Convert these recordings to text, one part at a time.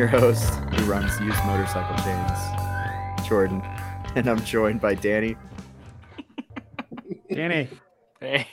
your host who runs used motorcycle chains, Jordan, and I'm joined by Danny. Danny. Hey,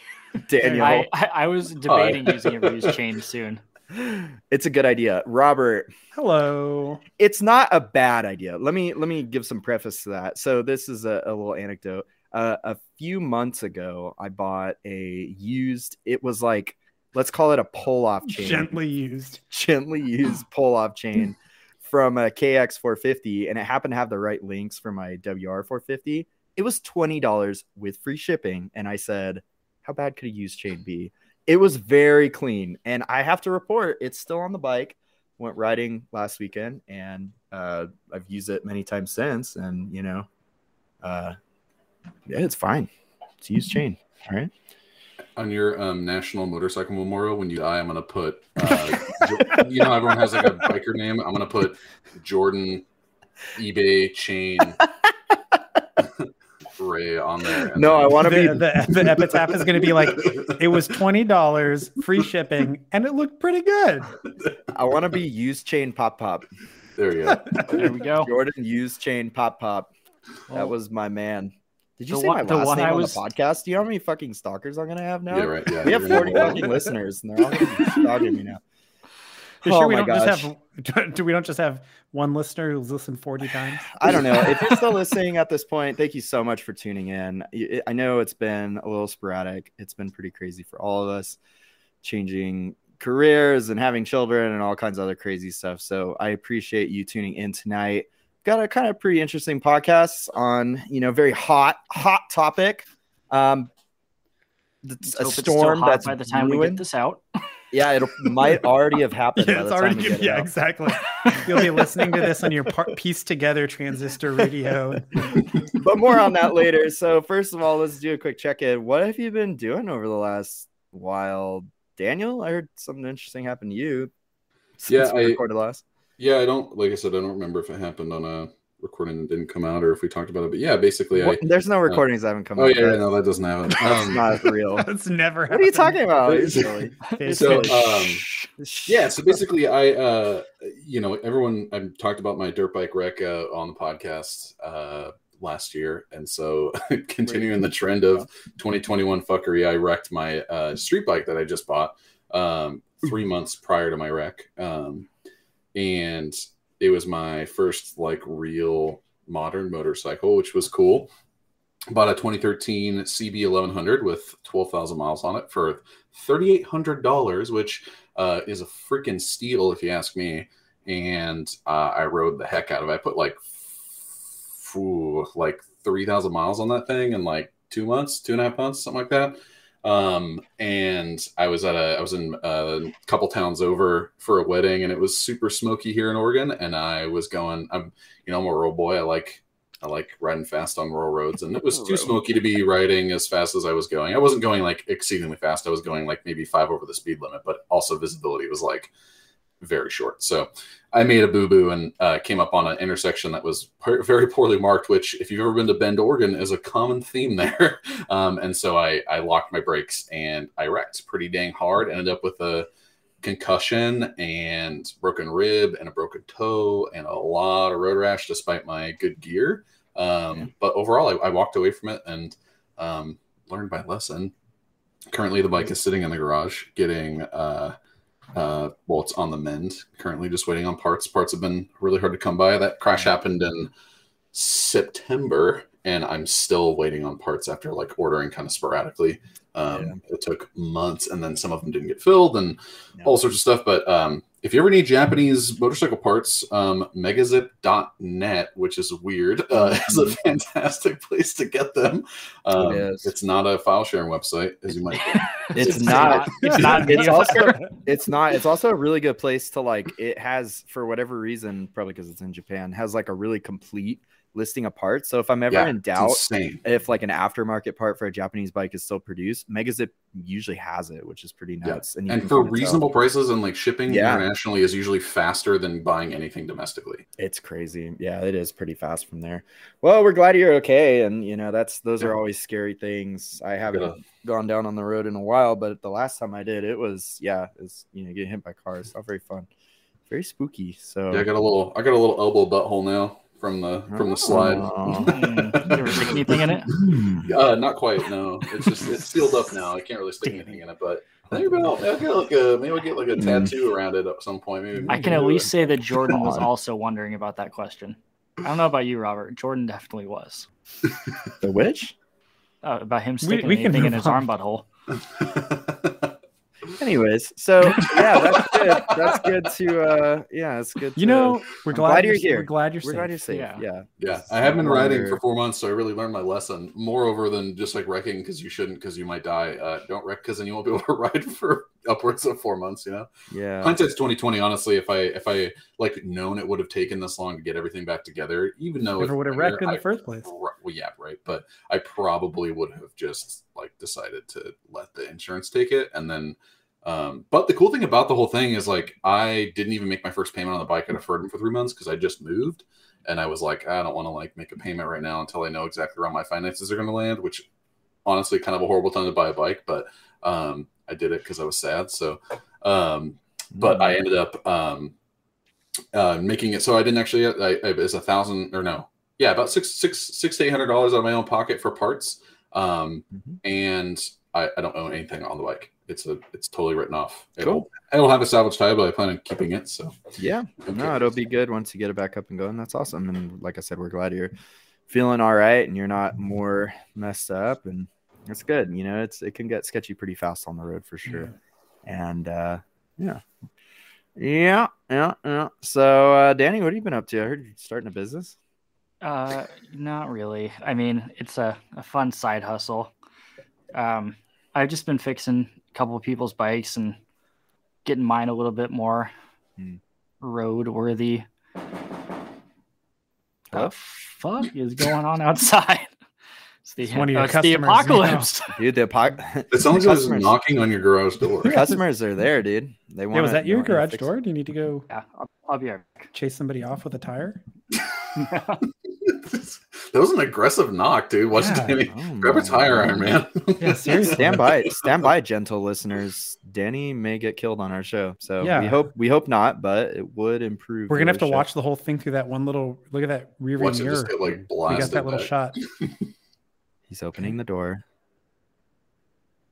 Daniel. I, I, I was debating using a ruse chain soon. It's a good idea. Robert, Hello. it's not a bad idea. Let me let me give some preface to that. So this is a, a little anecdote. Uh, a few months ago, I bought a used. It was like let's call it a pull off chain, Gently used. gently used pull off chain from a KX 450, and it happened to have the right links for my WR 450. It was twenty dollars with free shipping, and I said, "How bad could a used chain be?" It was very clean, and I have to report it's still on the bike. Went riding last weekend, and uh, I've used it many times since, and you know, uh, yeah, it's fine. It's a used chain. All right. On your um, National Motorcycle Memorial, when you die, I'm gonna put. Uh, you know, everyone has like a biker name. I'm gonna put Jordan eBay chain Ray on there. No, I want to be the, the epitaph is going to be like, it was $20, free shipping, and it looked pretty good. I want to be used chain pop pop. There you go. There we go. Jordan used chain pop pop. That was my man. Did you the say one- my the last one name I on was- the podcast? Do you know how many fucking stalkers I'm gonna have now? Yeah, right. Yeah, We have 40 fucking listeners, and they're all gonna be stalking me now. You Oh sure we my don't just have do we don't just have one listener who's listened 40 times? I don't know if you're still listening at this point. Thank you so much for tuning in. I- I know it's been a little sporadic. It's been pretty crazy for all of us, changing careers and having children and all kinds of other crazy stuff. So I appreciate you tuning in tonight. Got a kind of pretty interesting podcast on you know very hot hot topic. Um, it's a hope it's still storm hot that's by the time we brewing. get this out. Yeah, it might already have happened. Yeah, by it's the already time we get it yeah, out. exactly. You'll be listening to this on your par- pieced together transistor radio. but more on that later. So first of all, let's do a quick check in. What have you been doing over the last while, Daniel? I heard something interesting happened to you. Yeah, we I- recorded last. Yeah, I don't. Like I said, I don't remember if it happened on a recording that didn't come out or if we talked about it. But yeah, basically, I. There's no recordings that haven't come. Oh out. Oh yeah, That's, no, that doesn't happen. that's Um, not real. That's never happened. What are you talking about? You're silly. It's So, um, yeah so basically i uh you know everyone I've talked about my dirt bike wreck uh, on the podcast uh last year and so continuing the trend of 2021 fuckery i wrecked my uh street bike that i just bought um three months prior to my wreck um and it was my first like real modern motorcycle which was cool bought a 2013 cb 1100 with 12000 miles on it for $3800 which uh, is a freaking steal if you ask me. And uh, I rode the heck out of it. I put like, phew, like three thousand miles on that thing in like two months, two and a half months, something like that. Um, and I was at a, I was in a couple towns over for a wedding, and it was super smoky here in Oregon. And I was going, I'm, you know, I'm a rural boy. I like I like riding fast on rural roads, and it was too smoky to be riding as fast as I was going. I wasn't going like exceedingly fast. I was going like maybe five over the speed limit, but also visibility was like very short. So I made a boo boo and uh, came up on an intersection that was per- very poorly marked. Which, if you've ever been to Bend, Oregon, is a common theme there. um, and so I I locked my brakes and I wrecked pretty dang hard. Ended up with a concussion and broken rib and a broken toe and a lot of road rash despite my good gear. Um, Yeah. But overall, I, I walked away from it and um, learned my lesson. Currently, the bike is sitting in the garage getting, uh, uh, well, it's on the mend. Currently, just waiting on parts. Parts have been really hard to come by. That crash happened in September, and I'm still waiting on parts after like ordering kind of sporadically. Um, It took months, and then some of them didn't get filled, and Yeah. all sorts of stuff. But um, if you ever need Japanese motorcycle parts, um, megazip.net, which is weird, uh, is a fantastic place to get them. Um, It is. It's not a file sharing website, as you might. It's not. It's not. It's also it's not it's also a really good place to like it has for whatever reason probably because it's in japan has like a really complete listing of parts so if i'm ever Yeah, in doubt if like an aftermarket part for a japanese bike is still produced megazip usually has it which is pretty Yeah. nuts you And can for reasonable prices and like shipping Yeah. internationally is usually faster than buying anything domestically. it's crazy yeah it is pretty fast from there well we're glad you're okay and you know that's those are always scary things i haven't Yeah. gone down on the road in a while but the last time i did it was yeah it's you know getting hit by cars not very fun very spooky. So Yeah, I got a little. I got a little elbow butthole now from the from the slide. Oh. Mm, stick anything in it? Hmm. Uh, not quite. No, it's just it's sealed up now. I can't really stick anything in it, but I think about I'll get like a maybe I'll get like a tattoo around it at some point. Maybe I can at least it. say that Jordan was also wondering about that question. I don't know about you, Robert. Jordan definitely was. The witch. Uh, about him sticking we can anything in his on. arm butthole. Anyways, so yeah, that's good. That's good to uh yeah, it's good. You to- know, we're glad, glad you're you're here. We're glad you're we're safe. glad you're safe. Yeah. Yeah. Yeah, I have been riding for four months, so I really learned my lesson. Moreover than just like wrecking because you shouldn't, because you might die. Uh, don't wreck because then you won't be able to ride for upwards of four months. You know, Yeah. hindsight's twenty twenty. Honestly, if I if I like known it would have taken this long to get everything back together, even though Never it's would have wrecked in the first place. Well, yeah, right. But I probably would have just like decided to let the insurance take it, and then. Um, but the cool thing about the whole thing is like I didn't even make my first payment on the bike. I deferred them for three months because I just moved, and I was like, I don't want to like make a payment right now until I know exactly where my finances are going to land. Which, honestly, kind of a horrible time to buy a bike, but um, I did it because I was sad. So, um, but I ended up um, uh, making it so I didn't actually. I, I, it was a thousand or no, yeah, about six six six to eight hundred dollars out of my own pocket for parts, um, Mhm. and I, I don't own anything on the bike. It's a it's totally written off. It'll, Cool. it'll have a salvage title, but I plan on keeping it. So Yeah. Okay. No, it'll be good once you get it back up and going. That's awesome. And like I said, we're glad you're feeling all right and you're not more messed up and it's good. You know, it's it can get sketchy pretty fast on the road for sure. And uh yeah. Yeah, yeah, yeah. So uh Danny, what have you been up to? I heard you're starting a business. Uh, not really. I mean, it's a, a fun side hustle. Um, I've just been fixing a couple of people's bikes and getting mine a little bit more Hmm. road worthy. Hello? The fuck is going on outside? It's the, It's one of your uh, it's the customers, you know. apocalypse. Dude, the apo- it sounds like Customers. knocking on your garage door. customers are there, dude. They want Yeah, was that your garage door? Do you need to go Yeah, I'll, I'll be right chase somebody off with a tire? that was an aggressive knock, dude. Watch Yeah. Danny grab a tire iron, man. Yeah, seriously. stand by stand by gentle listeners danny may get killed on our show so Yeah. we hope we hope not but it would improve We're gonna have to the show. watch the whole thing through that one little look at that rear view Watch it mirror. just get like We got blasted. that little back. shot. He's opening the door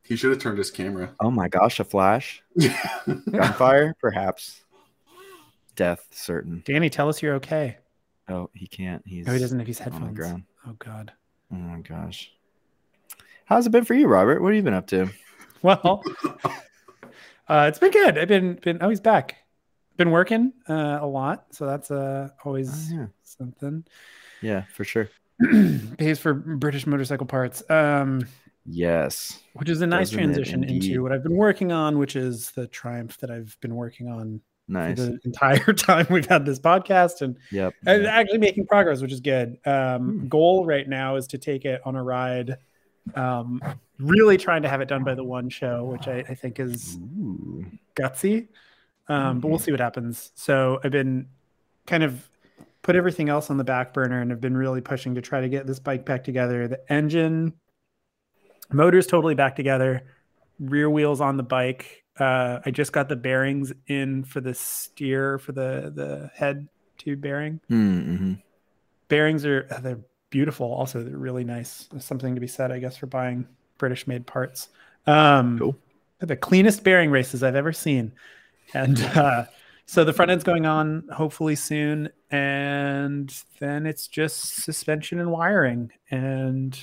He should have turned his camera. oh my gosh a flash gunfire perhaps death certain Danny, tell us you're okay. oh he can't he's Oh, he doesn't have his on the headphones. ground Oh god. oh my gosh how's it been for you robert what have you been up to Well, uh, it's been good. I've been been oh he's back. Been working uh, a lot, so that's uh, always Oh, yeah. something. yeah for sure Pays for British motorcycle parts. Um, yes which is a nice Doesn't transition into what I've been working on, which is the Triumph that I've been working on nice the entire time we've had this podcast, and, yep and yep. actually making progress, which is good. Um, Hmm. Goal right now is to take it on a ride. Um, really trying to have it done by the one show, which I, I think is Ooh. gutsy. Um, but we'll see what happens. So I've been kind of put everything else on the back burner and have been really pushing to try to get this bike back together. The engine, motor's totally back together, rear wheels on the bike. Uh, I just got the bearings in for the steer for the the head tube bearing. Mm-hmm. Bearings are uh, they're beautiful. Also, they're really nice. There's something to be said, I guess, for buying British made parts. Um, Cool. the cleanest bearing races I've ever seen. And uh, so the front end's going on hopefully soon. And then it's just suspension and wiring. And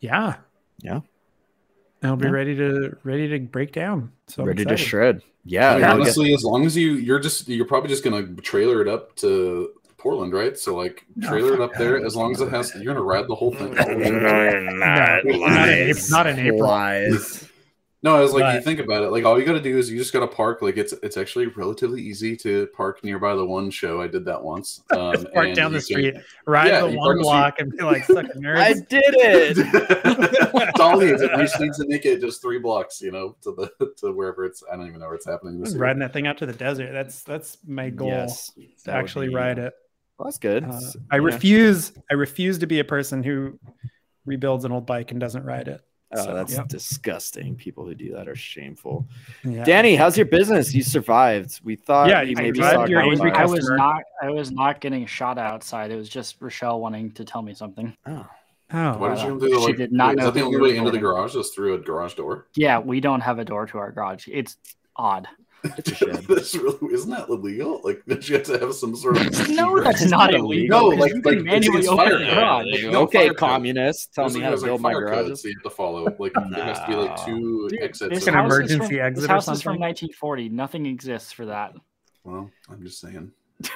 yeah. Yeah. I'll be Yeah. ready to ready to break down. So ready to shred yeah, I mean, get- honestly, as long as you you're just you're probably just gonna trailer it up to Portland, right? So like No, trailer it fuck up there that. as long as it has you're gonna ride the whole thing. not in April- not in April. Lies. No, I was like, you think about it, like all you got to do is you just got to park. Like it's it's actually relatively easy to park nearby the one show. I did that once. Um, Just park and down you the can- street, ride Yeah, the one park the block, and be like, "Suck a nerd." I did it. That's all it needs. It just needs to make it just three blocks, you know, to the to wherever it's. I don't even know where it's happening. This year. riding that thing out to the desert. That's that's my goal. Yes, to actually be- ride it. Well, that's good. Uh, I you know. refuse. I refuse to be a person who rebuilds an old bike and doesn't ride it. Oh, So, that's yep. disgusting. People who do that are shameful. Yeah. Danny, how's your business? You survived. We thought Yeah, you you maybe survived saw your I was, I was not. I was not getting shot outside. It was just Rochelle wanting to tell me something. Oh, Oh, Why did you come through the she did not wait, know is that the only way into the garage? Just through a garage door. Yeah, we don't have a door to our garage. It's odd. It's a shed. That's really isn't that illegal? Like, did you have to have some sort of No, that's not not illegal. No, like- you can like, manually open fire the code. garage. Like, no okay, fire code. communists, tell me how to build my fire codes garages. that you have to follow. Like, there has to be like two Dude, exits. this Like an emergency from, exit This or house is from 1940. Nothing exists for that. Well, I'm just saying.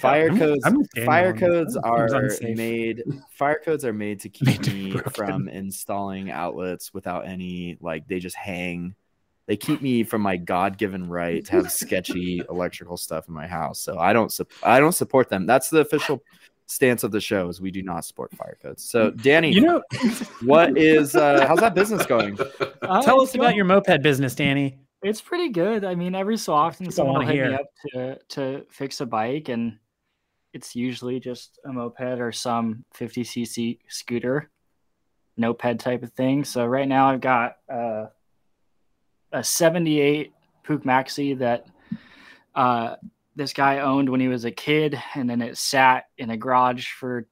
Fire I'm- codes. I'm fire codes are unsafe. made. Fire codes are made to keep Made to be me broken. from installing outlets without any like. They just hang. They keep me from my God-given right to have sketchy electrical stuff in my house. So I don't. sup- I don't support them. That's the official stance of the show. Is we do not support fire codes. So Danny, You know, what is? uh How's that business going? Uh, tell us about your moped business, Danny. It's pretty good. I mean, every so often someone all will I hit me up to to fix a bike, and it's usually just a moped or some 50cc scooter, noped type of thing. So right now I've got uh, a 78 Puch Maxi that uh, this guy owned when he was a kid, and then it sat in a garage for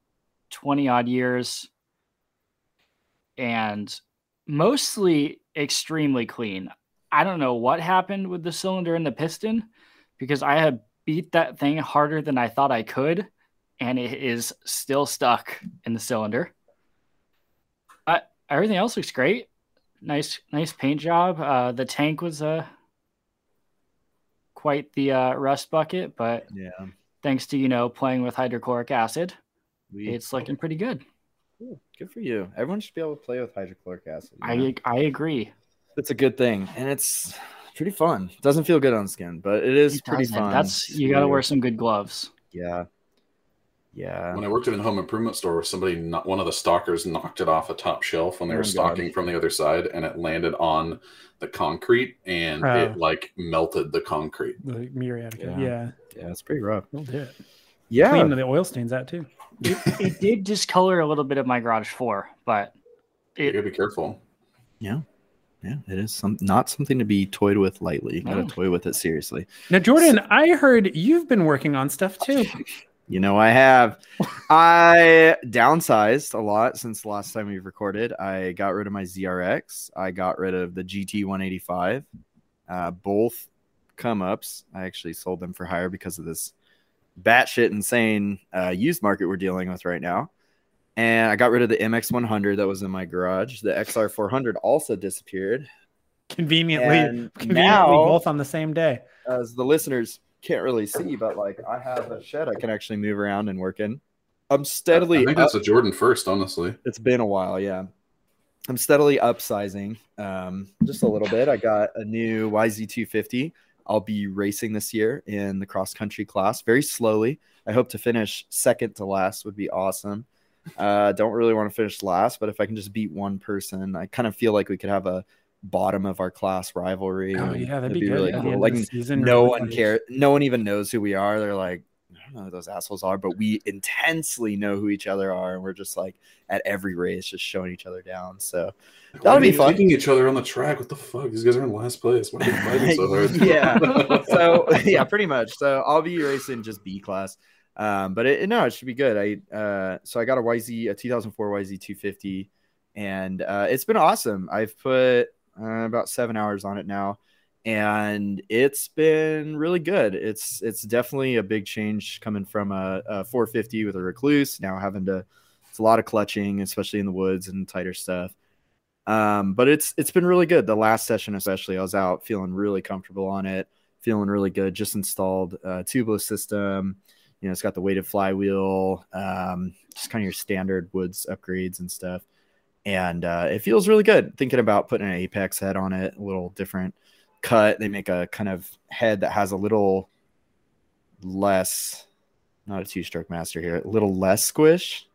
20 odd years, and mostly extremely clean. I don't know what happened with the cylinder and the piston because I have beat that thing harder than I thought I could, and it is still stuck in the cylinder. But everything else looks great. Nice, nice paint job. Uh, the tank was uh, quite the uh, rust bucket, but Yeah, thanks to you know playing with hydrochloric acid, we, it's looking pretty good. Cool. good for you. Everyone should be able to play with hydrochloric acid. you know? I I agree. It's a good thing, and it's pretty fun. Doesn't feel good on skin, but it is It pretty fun. That's you got to- wear some good gloves. Yeah, yeah. When I worked in a home improvement store, somebody, not one of the stalkers, knocked it off a top shelf when they Oh were my God. stalking from the other side, and it landed on the concrete, and Oh. it like melted the concrete. The muriatic. Yeah. Yeah. Yeah, it's pretty rough. We'll do it. Yeah, Clean the oil stains out too. It, it did discolor a little bit of my garage floor, but You it gotta be careful. yeah, yeah. It is some not something to be toyed with lightly. You gotta No. toy with it seriously. Now, Jordan, I heard you've been working on stuff too. You know, I have. I downsized a lot since the last time we've recorded. I got rid of my ZRX. I got rid of the GT 185. Uh, both come ups. I actually sold them for higher because of this batshit insane uh, used market we're dealing with right now. And I got rid of the MX 100 that was in my garage. The XR 400 also disappeared. Conveniently, And conveniently now, both on the same day. as the listeners can't really see, but like I have a shed I can actually move around and work in. I'm steadily I think up- that's a Jordan first, honestly. it's been a while, yeah. I'm steadily upsizing um, just a little bit. I got a new YZ250. I'll be racing this year in the cross country class very slowly. I hope to finish second to last would be awesome. Uh, don't really want to finish last, but if I can just beat one person, I kind of feel like we could have a bottom of our class rivalry. Oh yeah, that'd it'd be, good. really at cool. Like season, no really one like- cares. No one even knows who we are. They're like, I don't know who those assholes are, but we intensely know who each other are, and we're just like at every race, just showing each other down. So That'll be they fun. Kicking each other on the track. What the fuck? These guys are in last place. Why are they fighting so hard? yeah. So yeah, pretty much. So I'll be racing just B class. Um, but it, no, it should be good. I uh, so I got a YZ, a 2004 YZ 250, and uh, it's been awesome. I've put uh, about seven hours on it now, and it's been really good. It's it's definitely a big change coming from a, a 450 with a Rekluse now having to. It's a lot of clutching, especially in the woods and tighter stuff. Um, but it's it's been really good. The last session, especially, I was out feeling really comfortable on it, feeling really good. Just installed a tubeless system. You know, it's got the weighted flywheel, um, just kind of your standard woods upgrades and stuff. And uh, it feels really good. Thinking about putting an Apex head on it, a little different cut. They make a kind of head that has a little less, not a two stroke master here, a little less squish,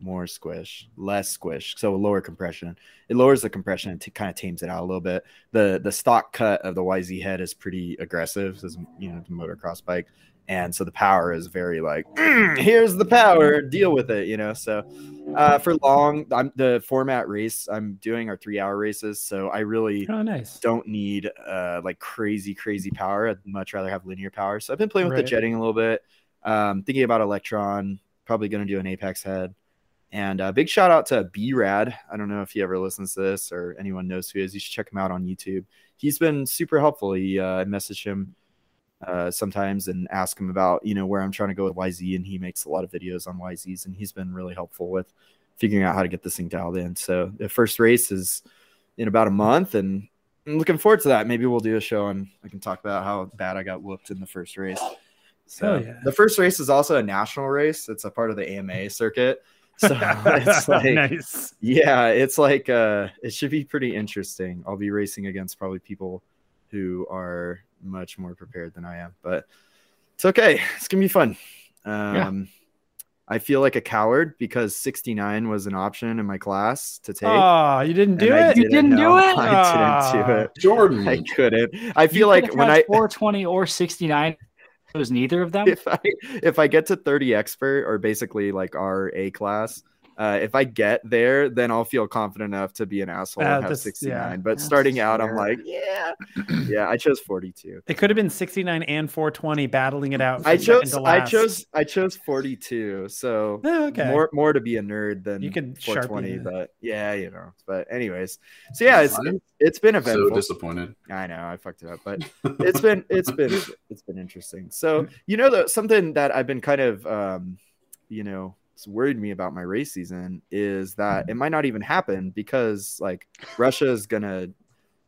more squish, less squish. So a lower compression. It lowers the compression and t- kind of tames it out a little bit. The the stock cut of the YZ head is pretty aggressive, as you know, the motocross bike. And so the power is very like, "Mm, here's the power, deal with it, you know. So Uh, for long, I'm the format race I'm doing are three hour races, so I really Oh, nice. don't need uh like crazy crazy power. I'd much rather have linear power. So I've been playing with Right. the jetting a little bit. Um, thinking about Electron. Probably going to do an Apex head. And uh, big shout out to B Rad. I don't know if he ever listens to this or anyone knows who he is. You should check him out on YouTube. He's been super helpful. He uh, I message him uh, sometimes and ask him about you know where I'm trying to go with YZ, and he makes a lot of videos on YZs, and he's been really helpful with figuring out how to get this thing dialed in. So the first race is in about a month, and I'm looking forward to that. Maybe we'll do a show and I can talk about how bad I got whooped in the first race. So yeah. the first race is also a national race. It's a part of the AMA circuit. So it's like nice. yeah, it's like uh it should be pretty interesting. I'll be racing against probably people who are much more prepared than I am, but it's okay. It's gonna be fun. Um I feel like a coward because 69 was an option in my class to take. Oh, you didn't do and I it? You didn't do it? I didn't do it. Jordan. I couldn't. I feel like when I 420 or 69, it was neither of them. if I if I get to 30 expert or basically like our A class, uh, if I get there, then I'll feel confident enough to be an asshole Uh, and have 69. yeah. But starting out, I'm like, yeah, yeah. I chose 42. It could have been 69 and 420 battling it out. I chose I chose I chose 42. So Oh, okay. more more to be a nerd than You can Sharpie 420. it. But yeah, you know. But anyways, so yeah, it's it's been eventful. so eventful. disappointed. I know I fucked it up, but it's been it's been it's been interesting. So you know that something that I've been kind of um, you know it's worried me about my race season is that it mm-hmm. might not even happen because like Russia is gonna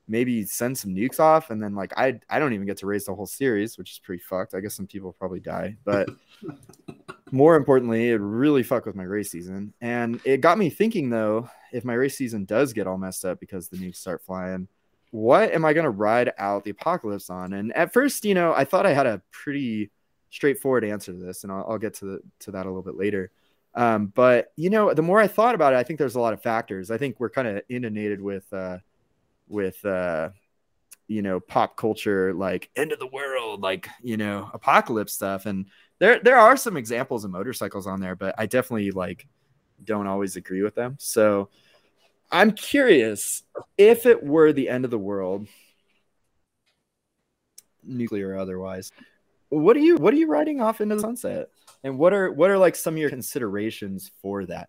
maybe send some nukes off and then like I I don't even get to race the whole series, which is pretty fucked. I guess some people probably die, but more importantly, it really fucked with my race season. And it got me thinking though, if my race season does get all messed up because the nukes start flying, what am I going to ride out the apocalypse on? And at first, you know, I thought I had a pretty straightforward answer to this, and I'll, I'll get to the, to that a little bit later. Um, but you know, the more I thought about it, I think there's a lot of factors. I think we're kind of inundated with uh, with uh, you know pop culture, like end of the world, like you know apocalypse stuff, and there there are some examples of motorcycles on there, but I definitely like don't always agree with them. So I'm curious if it were the end of the world, nuclear or otherwise, what are you what are you riding off into the sunset? And what are what are like some of your considerations for that?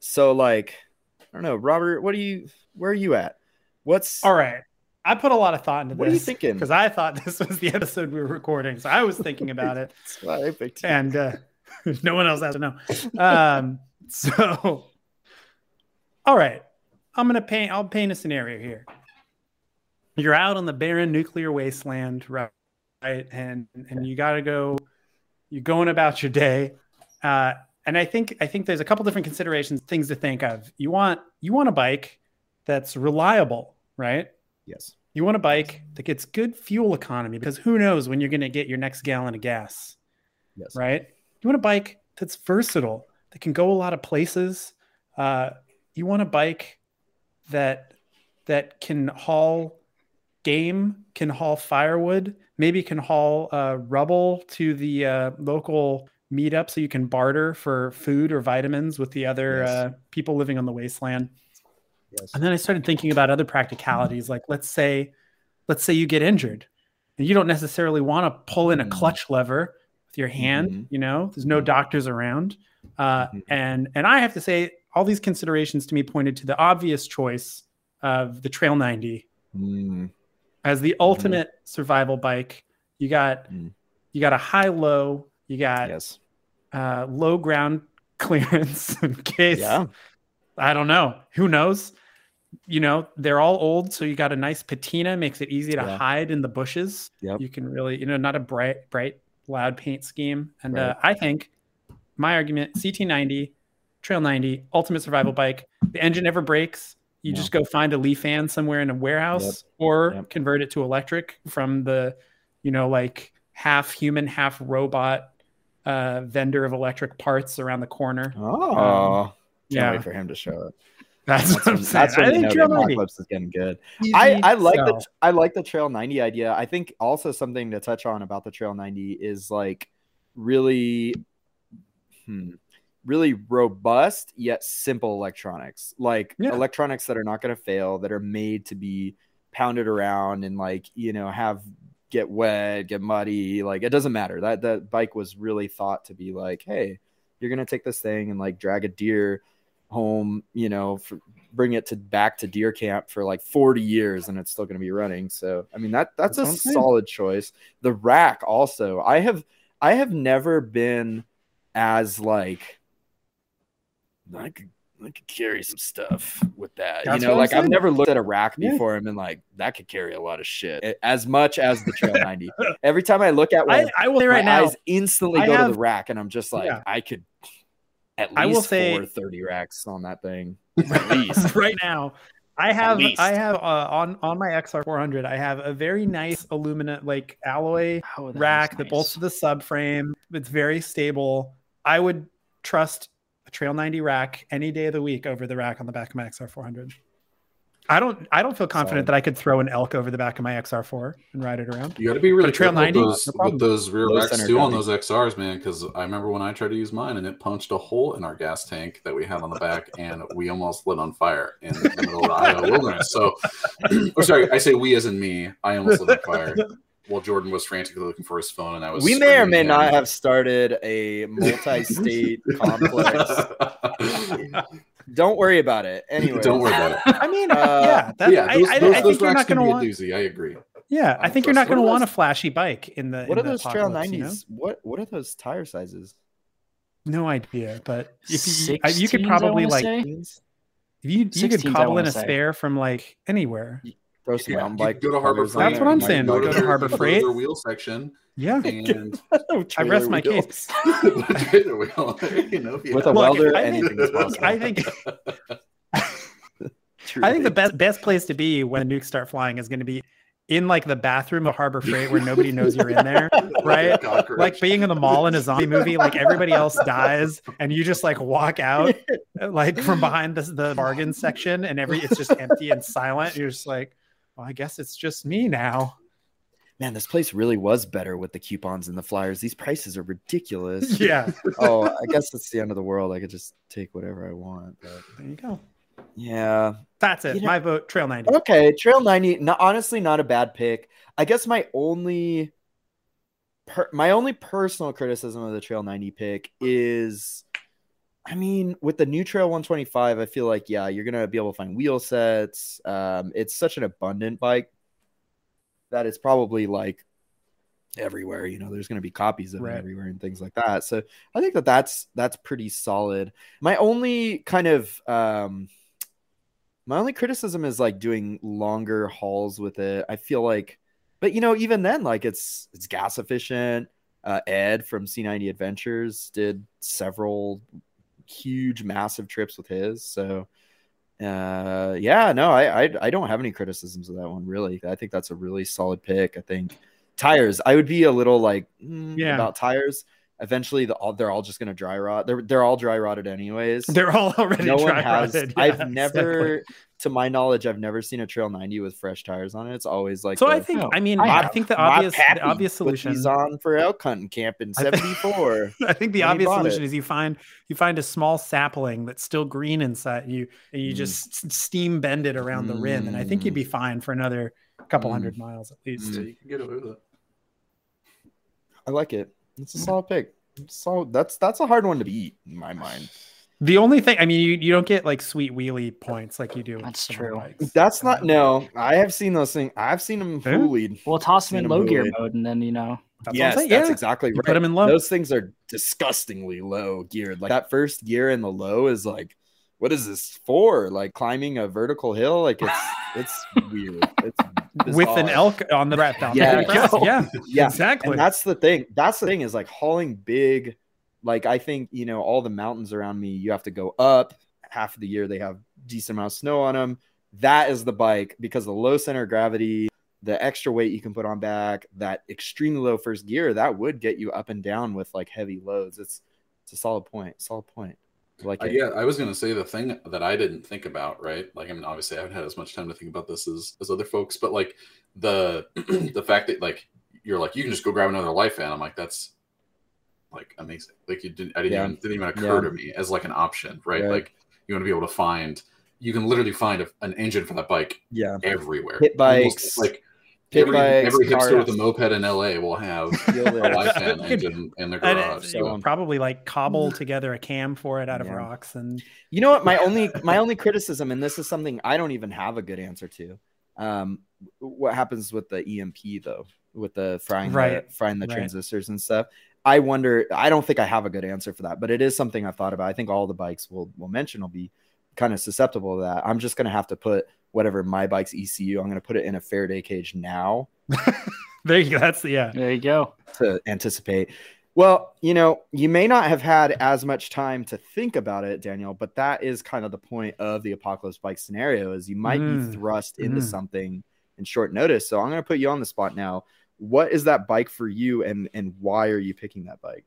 So like I don't know, Robert, what are you where are you at? What's All right. I put a lot of thought into What are you thinking? because I thought this was the episode we were recording. So I was thinking about it. I picked and uh, no one else has to know. Um, so, all right, I'm gonna paint. I'll paint a scenario here. You're out on the barren nuclear wasteland, right? And and you got to go. You're going about your day, uh, and I think I think there's a couple different considerations, things to think of. You want you want a bike that's reliable, right? Yes. You want a bike that gets good fuel economy because who knows when you're going to get your next gallon of gas Yes. right? You want a bike that's versatile, that can go a lot of places. Uh, you want a bike that that can haul game, can haul firewood, maybe can haul uh, rubble to the uh, local meetup, so you can barter for food or vitamins with the other Yes. uh, people living on the wasteland. Yes. And then I started thinking about other practicalities, like let's say, let's say you get injured, and you don't necessarily want to pull in a Mhm. clutch lever with your hand. Mhm. You know, there's no doctors around, uh, Mhm. and and I have to say, all these considerations to me pointed to the obvious choice of the Trail 90 Mm, as the ultimate survival bike. You got Mm. you got a high low, you got yes. uh, low ground clearance in case Yeah. I don't know. Who knows? You know, they're all old, so you got a nice patina, makes it easy to Yeah. hide in the bushes. Yep. You can really, you know, not a bright, bright, loud paint scheme. And uh, I think my argument: CT90, Trail 90, ultimate survival bike. The engine never breaks. You No. just go find a Lifan somewhere in a warehouse, or Yep. convert it to electric from the, you know, like half human, half robot uh, vendor of electric parts around the corner. Oh. Can't yeah, wait for him to show up. that's, That's what I'm saying. that's when I you think know Trail 90. apocalypse is getting good. Easy I, I like sell. the I like the Trail 90 idea. I think also something to touch on about the Trail 90 is like really hmm, really robust yet simple electronics, like Yeah. electronics that are not going to fail, that are made to be pounded around and like you know have get wet, get muddy. Like it doesn't matter. That that bike was really thought to be like, hey, you're gonna take this thing and like drag a deer home, you know, for, bring it to back to deer camp for like 40 years and it's still going to be running. So, I mean that that's, That's a solid choice. The rack also. I have I have never been as like I could I could carry some stuff with that. That's you know, like I've never looked at a rack Yeah. before and been like, that could carry a lot of shit. As much as the Trail 90. Every time I look at one, I, I will say right now, eyes instantly I go to the rack and I'm just like, Yeah. I could at least I will say- four 30 racks on that thing. At least. right now i have i have uh, on on my xr 400 i have a very nice aluminum like alloy Oh, that rack that bolts to the subframe it's very stable i would trust trail 90 rack any day of the week over the rack on the back of my xr 400 i don't i don't feel confident Solid. that i could throw an elk over the back of my xr4 and ride it around You got to be really Trail 90? with those, No problem. with those rear Low racks center too on those XRs, man. Because I remember when I tried to use mine and it punched a hole in our gas tank that we had on the back, and we almost lit on fire in the middle of the Iowa wilderness. So, or sorry, I say we as in me. I almost lit on fire while Jordan was frantically looking for his phone, and I was. we may or may at not have started a multi-state complex. Don't worry about it. Anyway, Don't worry about it. i mean Uh, yeah that, yeah, I, those, I, those, I those think you're not going to want doozy. I agree. yeah i I'm think you're not going to What are want a flashy bike in the What in are the those Trail 90s? you know? What what are those tire sizes? No idea, but if you, I- you could 16s, I probably like say? Teens? you you could 16s, I cobble in a say. spare from like anywhere. Throw some Yeah, mountain bike. go to Harbor Freight. That's what I'm saying. go Go to to Harbor you go to Freight. their wheel section Yeah, and I rest my trailer case. wheel. You know, if you With a Look, welder, I think- anything is possible. I think I think the best best place to be when nukes start flying is going to be in like the bathroom of Harbor Freight where nobody knows you're in there. right? Like. Like being in the mall in a zombie movie, like everybody else dies and you just like walk out like from behind the, the bargain section and every it's just empty and silent. You're just like, well, I guess it's just me now. Man, this place really was better with the coupons and the flyers. These prices are ridiculous. Yeah, oh, I guess it's the end of the world. I could just take whatever I want. But there you go. yeah. That's it. You know- My vote, Trail 90. Okay, Trail 90, no, honestly not a bad pick. I guess my only per, my only personal criticism of the Trail 90 pick is I mean, with the new Trail 125, I feel like yeah, you're going to be able to find wheel sets. Um it's such an abundant bike that it's probably like everywhere, you know, there's going to be copies of Right. it everywhere and things like that. So, I think that that's that's pretty solid. My only kind of um my only criticism is like doing longer hauls with it. I feel like, but you know, even then, like it's it's gas efficient. Uh, Ed from C90 Adventures did several huge, massive trips with his. So, uh, yeah, no, I, I I don't have any criticisms of that one really. I think that's a really solid pick. I think tires. I would be a little like mm, Yeah. about tires. Eventually, the, all, they're all just gonna dry rot. They're they're all dry rotted anyways They're all already no one has rotted. i've Yeah, never exactly. to my knowledge i've never seen a trail 90 with fresh tires on it it's always like So the- I think, No, I mean, I I, think the obvious, the obvious solution. is on for elk hunting camp in 74 I think the when obvious solution it. is you find you find a small sapling that's still green inside you, and you Mm. just steam bend it around the rim, and I think you'd be fine for another couple Mm. hundred miles at least. Yeah, you can get away with it. i like it it's a solid pick so that's that's a hard one to beat in my mind The only thing, I mean, you, you don't get like sweet wheelie points like you do. That's true. bikes. that's not uh, no i have seen those things i've seen them Yeah. bullied We'll toss them in low gear bullied. mode, and then you know, That's what I'm yes that's yeah. exactly You right put 'em in low. those things are disgustingly low geared like that first gear in the low is like what is this for? Like climbing a vertical hill? Like it's it's weird. It's with an elk on the rat down. Yeah, there you go. yeah, yeah exactly. and that's the thing. That's the thing is like hauling big like i think you know all the mountains around me you have to go up. Half of the year they have decent amount of snow on them that is the bike because the low center of gravity the extra weight you can put on back that extremely low first gear that would get you up and down with like heavy loads. It's it's a solid point solid point like Uh, yeah, I was gonna say the thing that I didn't think about, right? Like, I mean, obviously, I haven't had as much time to think about this as, as other folks, but like the the fact that like you're like you can just go grab another Lifan. I'm like, that's like amazing. Like you didn't, I didn't Yeah. even didn't even occur Yeah. to me as like an option, right? Right. Like you want to be able to find, you can literally find a, an engine for that bike Yeah. everywhere. Almost bikes, like pit every, bikes, every hipster with a moped in LA will have a it. Lifan engine in their And garage. it- So you probably like cobble together a cam for it out of Yeah. rocks and You know what? My only my only criticism, and this is something I don't even have a good answer to. Um, what happens with the EMP though, with the frying Right, the frying the right. transistors and stuff? I wonder. I don't think I have a good answer for that, but it is something I've thought about. I think all the bikes will will mention will be kind of susceptible to that. I'm just gonna have to put whatever my bike's ECU. I'm gonna put it in a Faraday cage now there you go. That's yeah. There you go. to anticipate. Well, you know, you may not have had as much time to think about it, Daniel, but that is kind of the point of the apocalypse bike scenario is you might Mm. be thrust into Mm. something in short notice. So I'm going to put you on the spot now. What is that bike for you and and why are you picking that bike?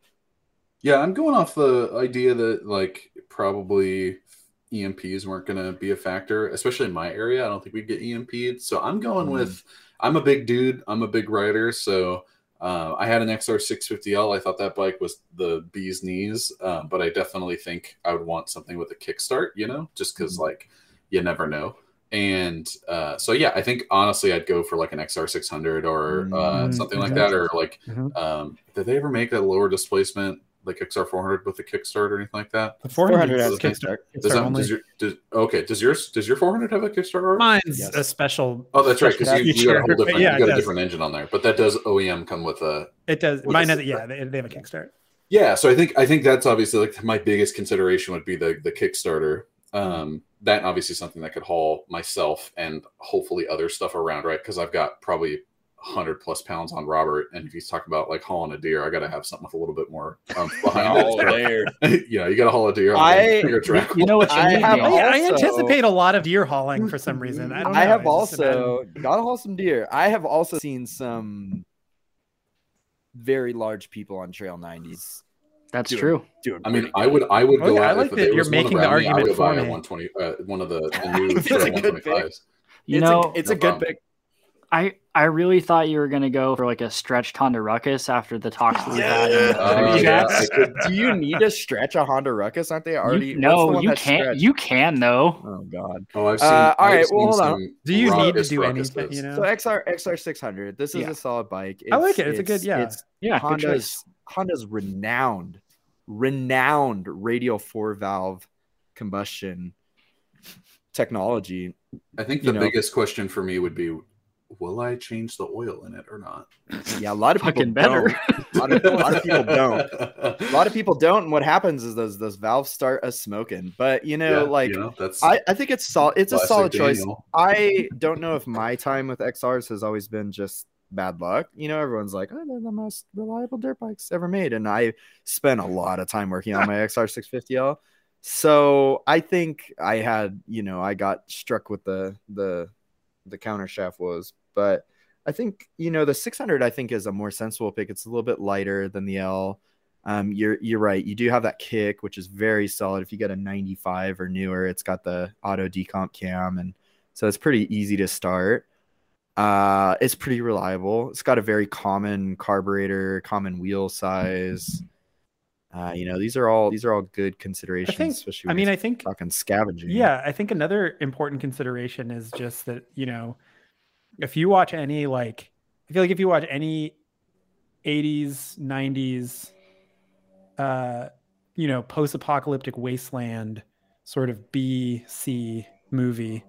Yeah, I'm going off the idea that like probably EMPs weren't going to be a factor, especially in my area. I don't think we'd get EMP'd. So I'm going Mm. with I'm a big dude. I'm a big rider. So uh, I had an XR 650L. I thought that bike was the bee's knees, uh, but I definitely think I would want something with a kickstart, you know, just because like you never know. And uh, so yeah, I think honestly I'd go for like an XR 600 or uh, Mm, something like that, or like Mhm. um, did they ever make a lower displacement like XR 400 with a kickstart or anything like that? The 400 400 has is a Kickstart. kickstart. Does that only. does your does, okay? Does yours does your 400 have a Kickstarter? Mine's Yes. a special. Oh, that's right, because you, you got a whole different yeah, you got a different engine on there, but that does OEM come with a It does. Mine a- has yeah. They, they have a Kickstart. yeah. So I think I think that's obviously like my biggest consideration would be the the Kickstarter. Um, that obviously something that could haul myself and hopefully other stuff around, right? Because I've got probably 100 plus pounds on Robert, and if he's talking about like hauling a deer, I got to have something with a little bit more um, behind it. you know, you got to haul a deer on I- a bigger track. You know what you I need, have Daniel. I, I anticipate a lot of deer hauling for some reason. I don't know. I have just also gotta haul some deer. I have also seen some very large people on Trail 90s That's Dude. true. doing. I mean, pretty I would, I would Oh, go yeah, I out like if that you're making the around me, I argument would buy for a me. 120, uh, one of the, the new That's Trail a good pick. 125s. You it's know, a, it's No a good problem. pick. I I really thought you were gonna go for like a stretched Honda Ruckus after the talks that we had. in the Uh, yeah, chats. I could- Do you need to stretch a Honda Ruckus? Aren't they already? You, what's the no, you can't. stretched? You can though. Oh God. Oh, I've seen. Uh, all I've right, seen well, hold on. Do you need to ruckus do anything? You know. So XR XR 600. This is Yeah. a solid bike. I like it. It's a good- yeah. It's Yeah. Honda's Honda's renowned, renowned radial four valve combustion technology. I think you the know. biggest question for me would be, will I change the oil in it or not? Yeah, a lot of people better. don't. A lot of, a lot of people don't. A lot of people don't. And what happens is those those valves start a smoking. But you know, Yeah, like you know, that's I, I think it's solid. It's a classic solid choice. Daniel. I don't know if my time with XRs has always been just bad luck. You know, everyone's like, oh, they're the most reliable dirt bikes ever made. And I spent a lot of time working on my XR 650L. So I think I had, you know, I got struck with the the the counter shaft was, but I think, you know, the 600 I think is a more sensible pick. It's a little bit lighter than the L. Um, you're you're right. You do have that kick, which is very solid. If you get a 95 or newer, it's got the auto decomp cam, and so it's pretty easy to start. Uh, it's pretty reliable. It's got a very common carburetor, common wheel size. Uh, you know, these are all these are all good considerations. I think. especially I mean, I think. talking scavenging. Yeah, I think another important consideration is just that you know, if you watch any like, I feel like if you watch any '80s, '90s, uh, you know, post-apocalyptic wasteland sort of B C movie,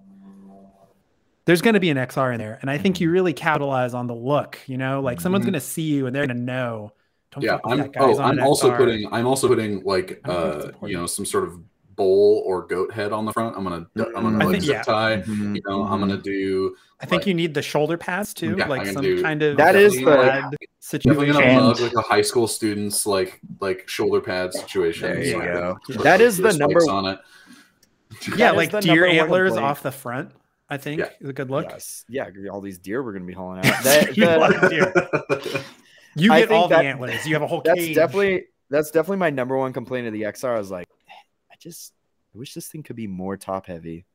there's going to be an XR in there, and I think you really capitalize on the look. You know, like someone's Mhm. going to see you and they're going to know. Don't yeah i'm that guy, oh on i'm also XR." putting i'm also putting like I think it's uh you know some sort of bowl or goat head on the front i'm gonna i'm gonna I like think- zip yeah. tie Mhm, you know i'm gonna do I think like- you need the shoulder pads too, Yeah, like some do- kind of That is the- pad definitely situation. gonna And- mug like a high school students like like shoulder pad situation There you so I go. put That the the number- on it Yeah, like deer antlers off the front. I think Yeah. is a good look. Yes. Yeah, all these deer we're gonna be hauling out. That- that- deer. You I get all that- the antlers. You have a whole that's cage. definitely that's definitely my number one complaint of the XR. I was like, I just I wish this thing could be more top heavy.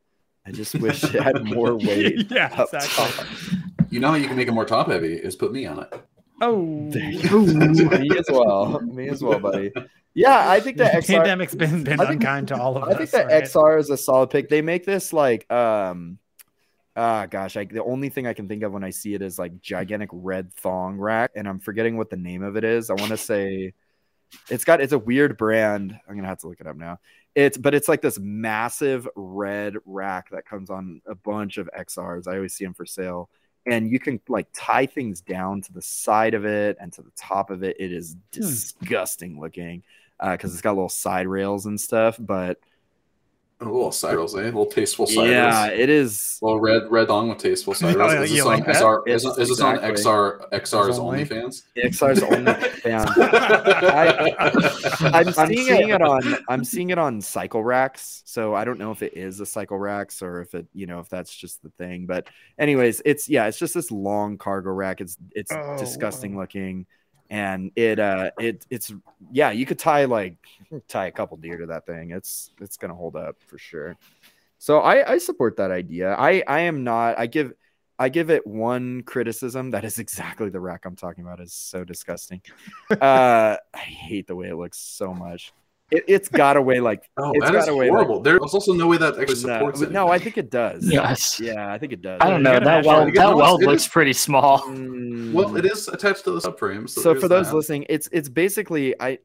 I just wish it had more weight yeah, up exactly. top. you know how you can make it more top heavy is put me on it Oh, me as well. Me as well, buddy. Yeah, I think the the XR. pandemic's been been I think- unkind to all of I us. think the right? XR is a solid pick. They make this like um ah gosh, I, the only thing I can think of when I see it is like gigantic red thong rack, and I'm forgetting what the name of it is. I want to say it's got it's a weird brand. I'm gonna have to look it up now. It's but it's like this massive red rack that comes on a bunch of XRs. I always see them for sale. And you can like tie things down to the side of it and to the top of it. It is disgusting looking because it's got little side rails and stuff. But A little side eh? A little tasteful side yeah, it is. A little red red on with tasteful side Oh, yeah, Is this on that? SR? It's Is, is this on. XR XR's It's only? OnlyFans? XR's only fan. I'm, I'm seeing it on I'm seeing it on cycle racks, so I don't know if it is a cycle racks or if it you know if that's just the thing. But anyways, it's yeah, it's just this long cargo rack. It's it's Oh, disgusting looking, and it uh it it's yeah, you could tie like tie a couple deer to that thing. It's it's gonna hold up for sure. So I I support that idea. I I am not. I give. I give it one criticism. That is exactly the rack I'm talking about. is so disgusting. Uh, I hate the way it looks so much. It, it's got away like Oh, It's that is got away, like- horrible. There's also no way that actually no, supports it. no, I think it does. Yes. Yeah, I think it does. I don't know. That match weld, that It weld is- looks pretty small. Mm. Well, it is attached to the subframe. So, so for those that. listening it's it's basically i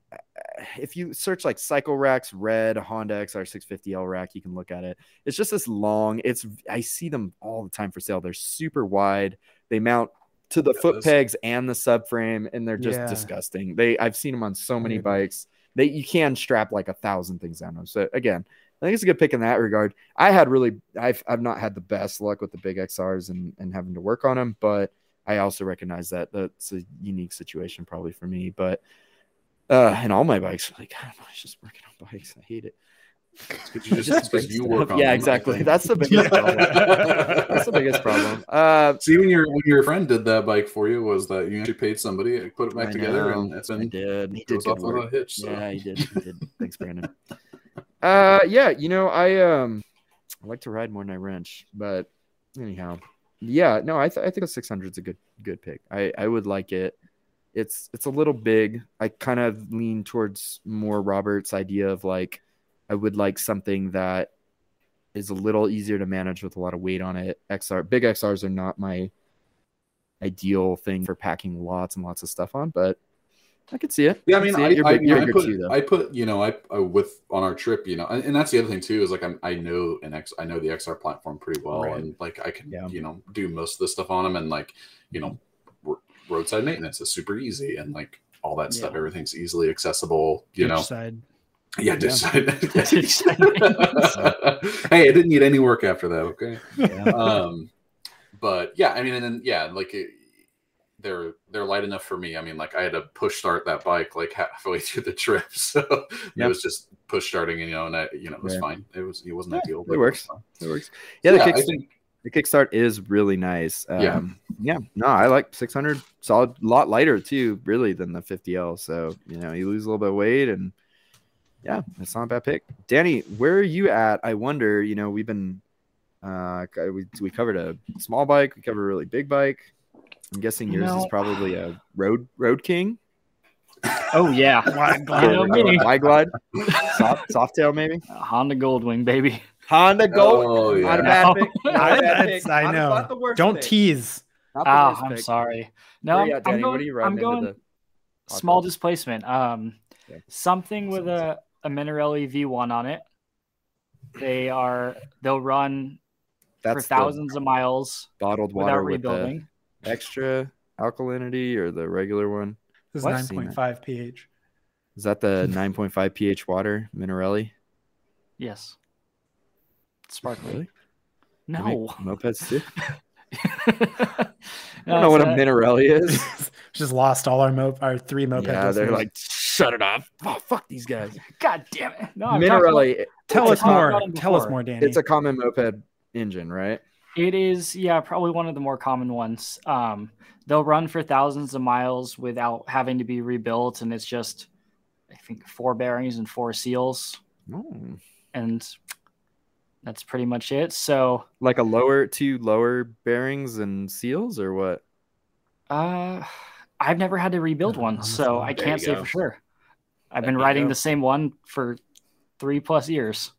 if you search like cycle racks red honda xr650l rack you can look at it it's just this long it's i see them all the time for sale they're super wide they mount to the Yeah, foot those- pegs and the subframe and they're just Yeah. disgusting they i've seen them on so many agree. bikes you can strap like a thousand things on them so again I think it's a good pick in that regard. I had really, I've, I've not had the best luck with the big XRs and, and having to work on them, but I also recognize that that's a unique situation probably for me. But uh, and all my bikes, like I don't know, it's just working on bikes. I hate it. It's 'cause you just, it's 'cause you work on yeah, them, exactly. That's the biggest problem. That's the biggest problem. Uh, See, when your when your friend did that bike for you, was that you actually paid somebody, and put it back I together, know. and it's I been did. He it did goes good off without a hitch. So. Yeah, he did. He did. Thanks, Brandon. Uh, yeah, you know, I um, I like to ride more than I wrench, but anyhow, yeah, no, I th- I think a 600 is a good good pick. I I would like it. It's it's a little big. I kind of lean towards more Robert's idea of like I would like something that is a little easier to manage with a lot of weight on it. XR big XRs are not my ideal thing for packing lots and lots of stuff on, but I could see it. Yeah, I could mean, I, it. you're, I, big, you're I put, too. I put, you know, I, I with on our trip, you know, and, and that's the other thing too is like I'm, I know an X, I know the XR platform pretty well, Right. and like I can, Yeah. you know, do most of the stuff on them, and like, you know, roadside maintenance is super easy, and like all that stuff, everything's easily accessible, you Ditch know. side. Yeah, just hey, it didn't need any work after that. Okay. Yeah. um but yeah i mean and then yeah like it, they're they're light enough for me i mean like i had to push start that bike like halfway through the trip so Yeah. it was just push starting and you know and i you know it was Yeah. fine it was it wasn't Yeah, ideal it works. fine. It works. Yeah, the, yeah kick, think the kickstart is really nice. Um, Yeah. yeah. No, I like 600. Solid, a lot lighter too, really, than the 50L. So you know, you lose a little bit of weight, and yeah, it's not a bad pick. Danny, where are you at? I wonder. You know, we've been uh, we we covered a small bike, we covered a really big bike. I'm guessing You yours is probably a road road king. Oh yeah, Wide glide. know. Wide glide, soft soft tail maybe. Honda Goldwing, baby. Honda Gold. oh Not a bad No. pick. Not a I, bad pick. I know. not the worst Don't pick. tease. Not the Ah, I'm pick. sorry. No, Where I'm, at, Danny? I'm going. what are you I'm riding into going the small displacement. Um, Okay. something with a a Minarelli V1 on it. They are they'll run That's for thousands of miles bottled without water with rebuilding. the extra alkalinity or the regular one. This is 9.5 pH. Is that the 9.5 pH water Minarelli? Yes. Sparkly. Really? No. make mopeds too. I I don't know what a Minarelli is. Just lost all our mo- our three moped. yeah, they're like, shut it off. Oh, fuck these guys. God damn it! No, I'm about- Minarelli, tell us more. Tell us more, Danny. it's a common moped engine, right? It is, yeah, probably one of the more common ones. Um, they'll run for thousands of miles without having to be rebuilt, and it's just, I think, four bearings and four seals, Oh. and that's pretty much it. So, Like a lower two lower bearings and seals or what? uh, I've never had to rebuild one, so. I can't say go. for sure. I've There been you riding go. the same one for three plus years.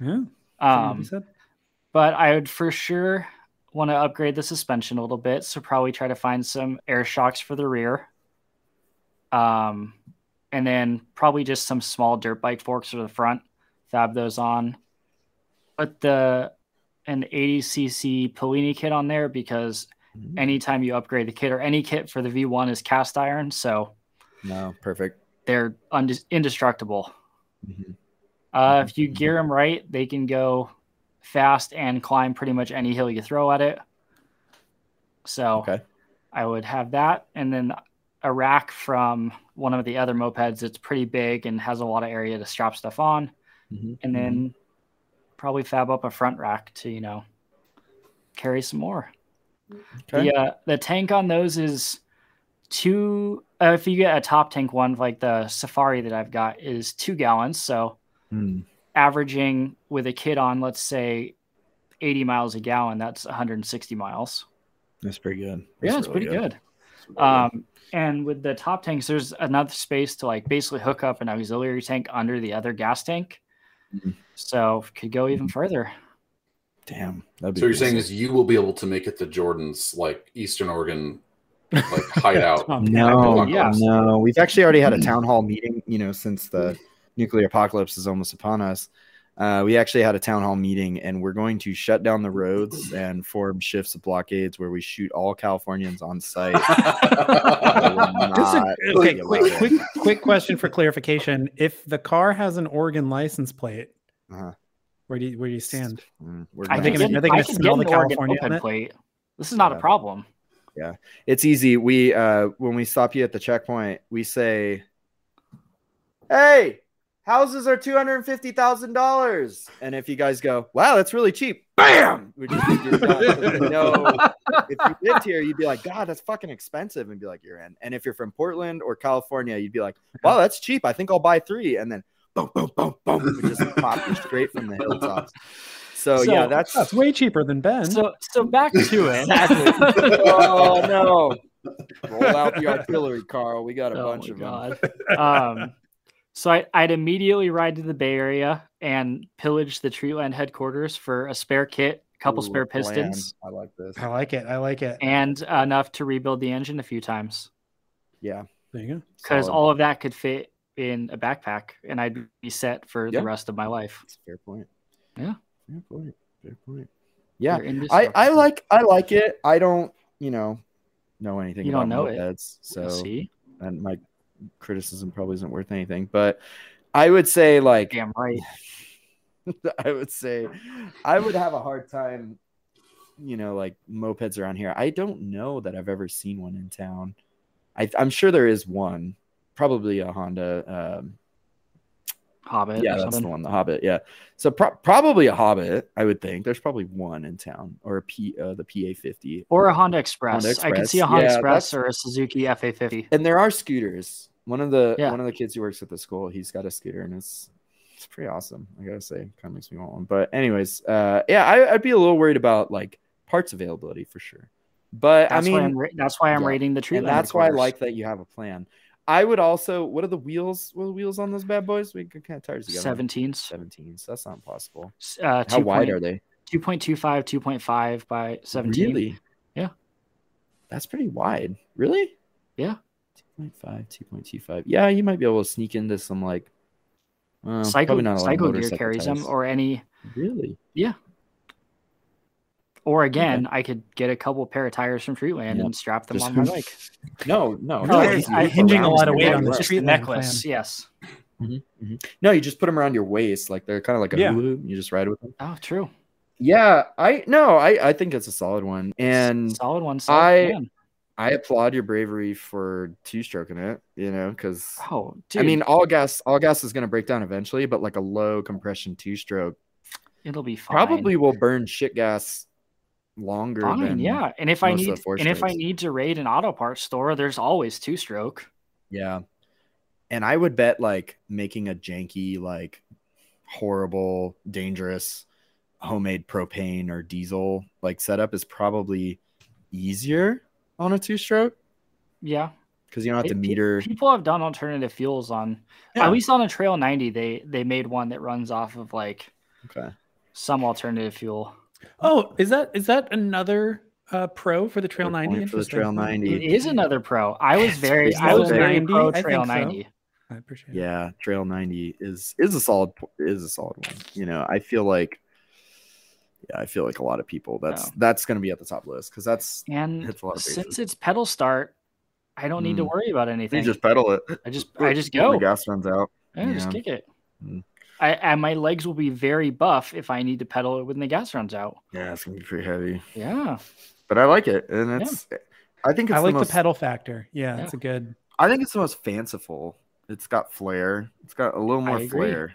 Yeah. Um, Um, but I would for sure want to upgrade the suspension a little bit. So probably try to find some air shocks for the rear. Um, and then probably just some small dirt bike forks for the front. Fab those on. Put the an 80cc Polini kit on there because Mm-hmm. anytime you upgrade the kit or any kit for the V1 is cast iron, so No, perfect. They're undis indestructible. Mhm. Uh, if you gear them right, they can go fast and climb pretty much any hill you throw at it. So Okay. I would have that, and then a rack from one of the other mopeds. It's pretty big and has a lot of area to strap stuff on, Mhm. and then probably fab up a front rack to you know carry some more. Okay. The uh, the tank on those is two. Uh, if you get a top tank one, like the Safari that I've got, is two gallons. So Mm. averaging with a kid on, let's say, 80 miles a gallon, that's 160 miles. That's pretty good. yeah, it's really pretty good. Um, and with the top tanks, there's enough space to like basically hook up an auxiliary tank under the other gas tank. Mhm. So could go even further. Damn. That'd be So what you're saying is you will be able to make it to Jordan's like Eastern Oregon like hideout. Tom, No, Yeah. no. We've actually already had a town hall meeting, you know, since the nuclear apocalypse is almost upon us. Uh, we actually had a town hall meeting and we're going to shut down the roads and form shifts of blockades where we shoot all Californians on site. Just a- okay, quick, quick, quick question for clarification. If the car has an Oregon license plate, Uh-huh. where do you, where do you stand? Mm, we're I gonna- they could gonna- get, are they gonna I could smell get the an Oregon California in moped it? plate. This is not Yeah. a problem. It's easy. We uh when we stop you at the checkpoint, we say, "Hey, houses are two hundred and fifty thousand dollars." And if you guys go, "Wow, that's really cheap," bam, we just you're done. 'Cause we if you lived here, you'd be like, "God, that's fucking expensive," and be like, "You're in." And if you're from Portland or California, you'd be like, "Wow, that's cheap. I think I'll buy three. And then boom, boom, boom, boom, we just pop you straight from the hilltops. So, So- yeah, that's That's way cheaper than Ben. So so back to it. oh no. Roll out the artillery, Carl. We got a Oh bunch my of them. God. um, so I, I'd immediately ride to the Bay Area and pillage the Treatland headquarters for a spare kit, a couple Ooh, spare a plan. pistons, I like this. I like it. I like it. and enough to rebuild the engine a few times. Yeah. There you go. Because all of that could fit in a backpack, and I'd be set for Yeah. the rest of my life. That's a fair point. Yeah. Fair point. Fair point. Yeah. I, I like I like it. I don't, you know, know anything You about don't know it. mopeds, so See, and my criticism probably isn't worth anything. But I would say like damn right. I would say I would have a hard time, you know, like mopeds around here. I don't know that I've ever seen one in town. I, I'm sure there is one, probably a Honda. Um, Hobbit yeah, or that's something. the one, the Hobbit. Yeah, so pro- probably a Hobbit. I would think there's probably one in town or a P, uh, the PA fifty. Or a Honda Express. Honda I could see a Honda Yeah, Express that's- or a Suzuki FA50. And there are scooters. One of the Yeah. one of the kids who works at the school, he's got a scooter, and it's it's pretty awesome. I gotta say, kind of makes me want one. But anyways, uh, yeah, I, I'd be a little worried about like parts availability for sure. But That's I why mean, I'm ra- that's why I'm yeah. rating the tree. and that's why I like that you have a plan. I would also. What are the wheels? What are the wheels on those bad boys? We get kind of tires together. 17s. 17. So that's not possible. Uh, How wide are they? 2.25, 2.5 by 17. Really? Yeah. That's pretty wide. Really? Yeah. 2.5, 2.25. Yeah, you might be able to sneak into some like. Uh, Cycle, probably not a lot of Cycle Gear carries them, or any, Really? Or again, I could get a couple pair of tires from Treatland Yeah. and strap them Just- on my bike. No, no. No, I- just I- loop hinging a lot of weight on the waist. Just the Treatland necklace, plan. yes. Mm-hmm, mm-hmm. No, you just put them around your waist, like they're kind of like a Yeah. hula You just ride with them. Oh, true. Yeah, I no, I I think it's a solid one, and solid one. Solid I- plan. I applaud your bravery for two stroking it. You know, because Oh, dude. I mean, all gas, all gas is going to break down eventually, but like a low compression two stroke it'll be fine. probably will burn shit gas longer. fine. than, Yeah, and if I most of the need, and if I need to raid an auto parts store, there's always two stroke. yeah. And I would bet like making a janky, like horrible, dangerous homemade propane or diesel like setup is probably easier on a two stroke. Yeah, because you don't have to meter. People have done alternative fuels on Yeah. at least on a Trail 90. They they made one that runs off of like Okay. some alternative fuel. Oh, is that is that another uh, pro for the Trail 90? point for the Trail 90. is another pro. I was very I was very 90, pro I Trail think so. 90. I appreciate it. Yeah, Trail 90 is is a solid is a solid one. You know, I feel like yeah, I feel like a lot of people that's Yeah. that's going to be at the top list because that's And Hits a lot of since it's pedal start, I don't need to Mm. worry about anything. you just pedal it. I just I just When go. The gas runs out. Yeah, just kick it. Mm. I and my legs will be very buff if I need to pedal it when the gas runs out. Yeah, it's gonna be pretty heavy, Yeah. but I like it, and it's. I think it's I like the, the, pedal factor. Yeah, Yeah. it's a good. I think it's the most fanciful. It's got flair. It's got a little more flair.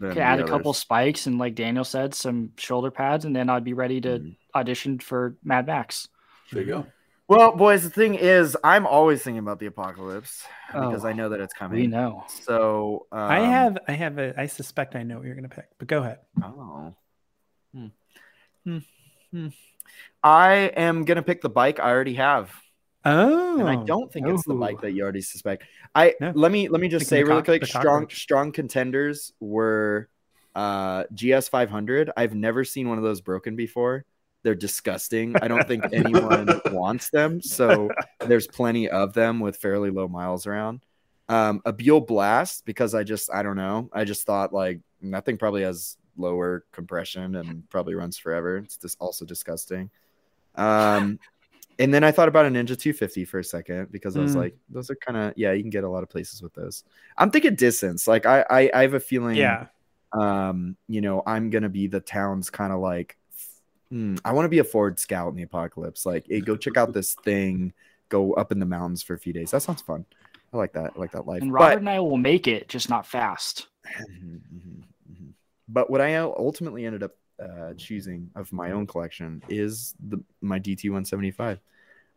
than Could the add a couple spikes and like Daniel said, some shoulder pads, and then I'd be ready to Mm. audition for Mad Max. There you go. Well, boys, the thing is, I'm always thinking about the apocalypse because Oh, I know that it's coming. We know. So um, I have, I have a, I suspect I know what you're gonna pick, but go ahead. Oh. Hmm. Hmm. Hmm. I am gonna pick the bike I already have, Oh, and I don't think it's the bike that you already suspect. I No. let me let me just say really quick. Strong strong contenders were uh, GS 500. I've never seen one of those broken before. They're disgusting. I don't think anyone wants them. So there's plenty of them with fairly low miles around. Um, a Buell Blast because I just I don't know. I just thought like nothing probably has lower compression and probably runs forever. It's just also disgusting. Um, and then I thought about a Ninja 250 for a second because I was Mm. like, those are kind of yeah, you can get a lot of places with those. I'm thinking distance. Like I I, I have a feeling yeah. um, you know, I'm gonna be the town's kind of like, hmm, I want to be a Ford Scout in the apocalypse. Like, hey, go check out this thing. Go up in the mountains for a few days. That sounds fun. I like that. I like that life. And Robert But, and I will make it, just not fast. Mhm, mhm, mhm. but what I ultimately ended up uh, choosing of my own collection is the my DT 175.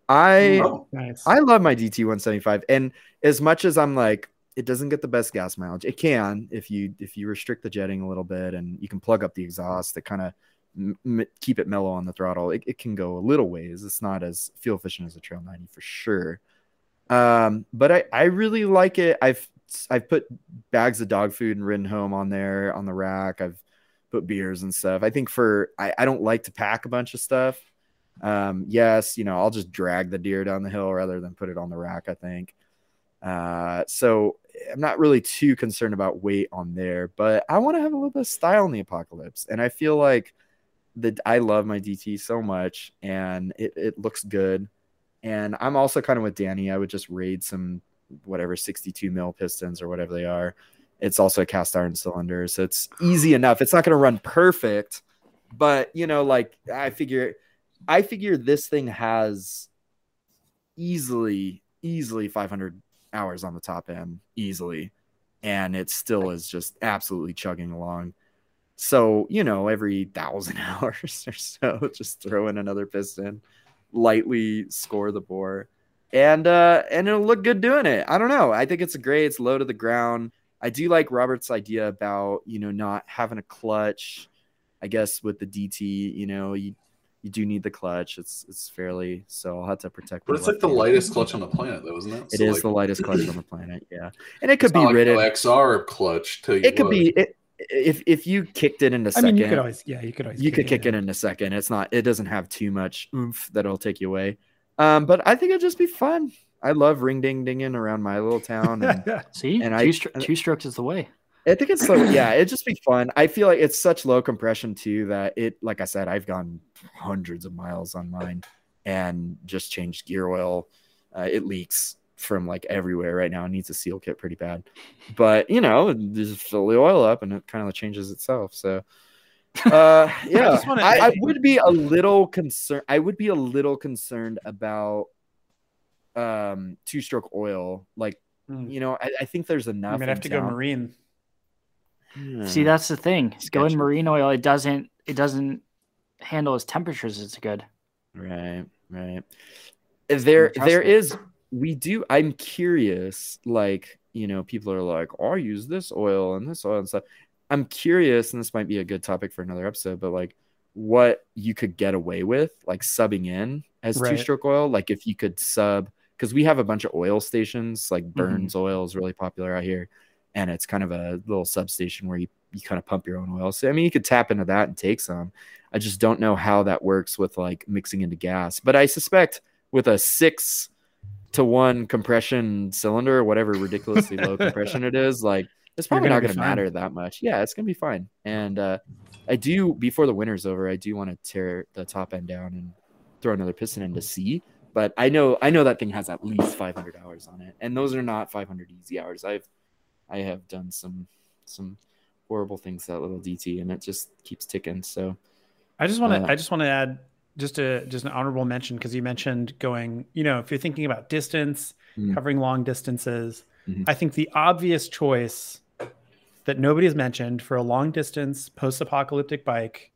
I Oh, Nice. I love my DT 175, and as much as I'm like, it doesn't get the best gas mileage. It can if you if you restrict the jetting a little bit, and you can plug up the exhaust to kind of m- keep it mellow on the throttle. It, it can go a little ways. It's not as fuel efficient as a Trail 90 for sure. Um, but I I really like it. I've I've put bags of dog food and ridden home on there on the rack. I've put beers and stuff. I think for I, I don't like to pack a bunch of stuff. Um, yes, you know, I'll just drag the deer down the hill rather than put it on the rack, I think. Uh, so I'm not really too concerned about weight on there, but I want to have a little bit of style in the apocalypse. And I feel like that I love my DT so much and it, it looks good. And I'm also kind of with Danny. I would just raid some whatever 62 mil pistons or whatever they are. It's also a cast iron cylinder, so it's easy enough. It's not going to run perfect, but you know, like I figure, I figure this thing has easily, easily 500 hours on the top end, easily, and it still is just absolutely chugging along. So you know, every thousand hours or so, just throw in another piston, lightly score the bore, and uh, and it'll look good doing it. I don't know. I think it's great. It's low to the ground. I do like Robert's idea about you know not having a clutch. I guess with the DT, you know, you you do need the clutch. It's it's fairly so I'll have to protect. but it's like the hand. lightest clutch on the planet, though, isn't it? It So, is like, the lightest clutch on the planet. Yeah, and it could be like ridden. XR clutch. Tell you it could be it, if if you kicked it in a I second. mean, you could always, yeah, you could always, you could kick it in a second. It's not. It doesn't have too much oomph that'll take you away. Um, but I think it'd just be fun. I love ring ding dinging around my little town, and See, And two, I- stro- two strokes is the way. I think it's so. Yeah, it'd just be fun. I feel like it's such low compression too that it. Like I said, I've gone hundreds of miles on mine and just changed gear oil. Uh, it leaks from like everywhere right now. It needs a seal kit pretty bad, but you know, just fill the oil up and it kind of changes itself. So. Uh yeah, just wanna- I, I would be a little concerned. I would be a little concerned about um two stroke oil. Like Mm. you know, I, I think there's enough. I'm gonna have in to go town. marine. See, Hmm. that's the thing. Go in Sketchy. marine oil. It doesn't. It doesn't handle as temperatures as good. Right, right. There, trust there it. is. We do. I'm curious. Like, you know, people are like, "Oh, I use this oil and this oil and stuff." I'm curious, and this might be a good topic for another episode. But like, what you could get away with, like subbing in as Right. two-stroke oil, like if you could sub, because we have a bunch of oil stations. Like Mm-hmm. Burns Oil is really popular out here, and it's kind of a little substation where you you kind of pump your own oil. So I mean, you could tap into that and take some. I just don't know how that works with like mixing into gas, but I suspect with a six to one compression cylinder, or whatever ridiculously low compression it is, like it's probably gonna not going to matter that much. Yeah, it's going to be fine. And uh, I do before the winter's over, I do want to tear the top end down and throw another piston into C. But I know I know that thing has at least 500 hours on it, and those are not 500 easy hours. I've I have done some some horrible things to that little DT, and it just keeps ticking. So I just want to. Uh, I just want to add just a just an honorable mention because you mentioned going. You know, if you're thinking about distance, Mm. covering long distances, Mhm. I think the obvious choice that nobody has mentioned for a long distance post-apocalyptic bike,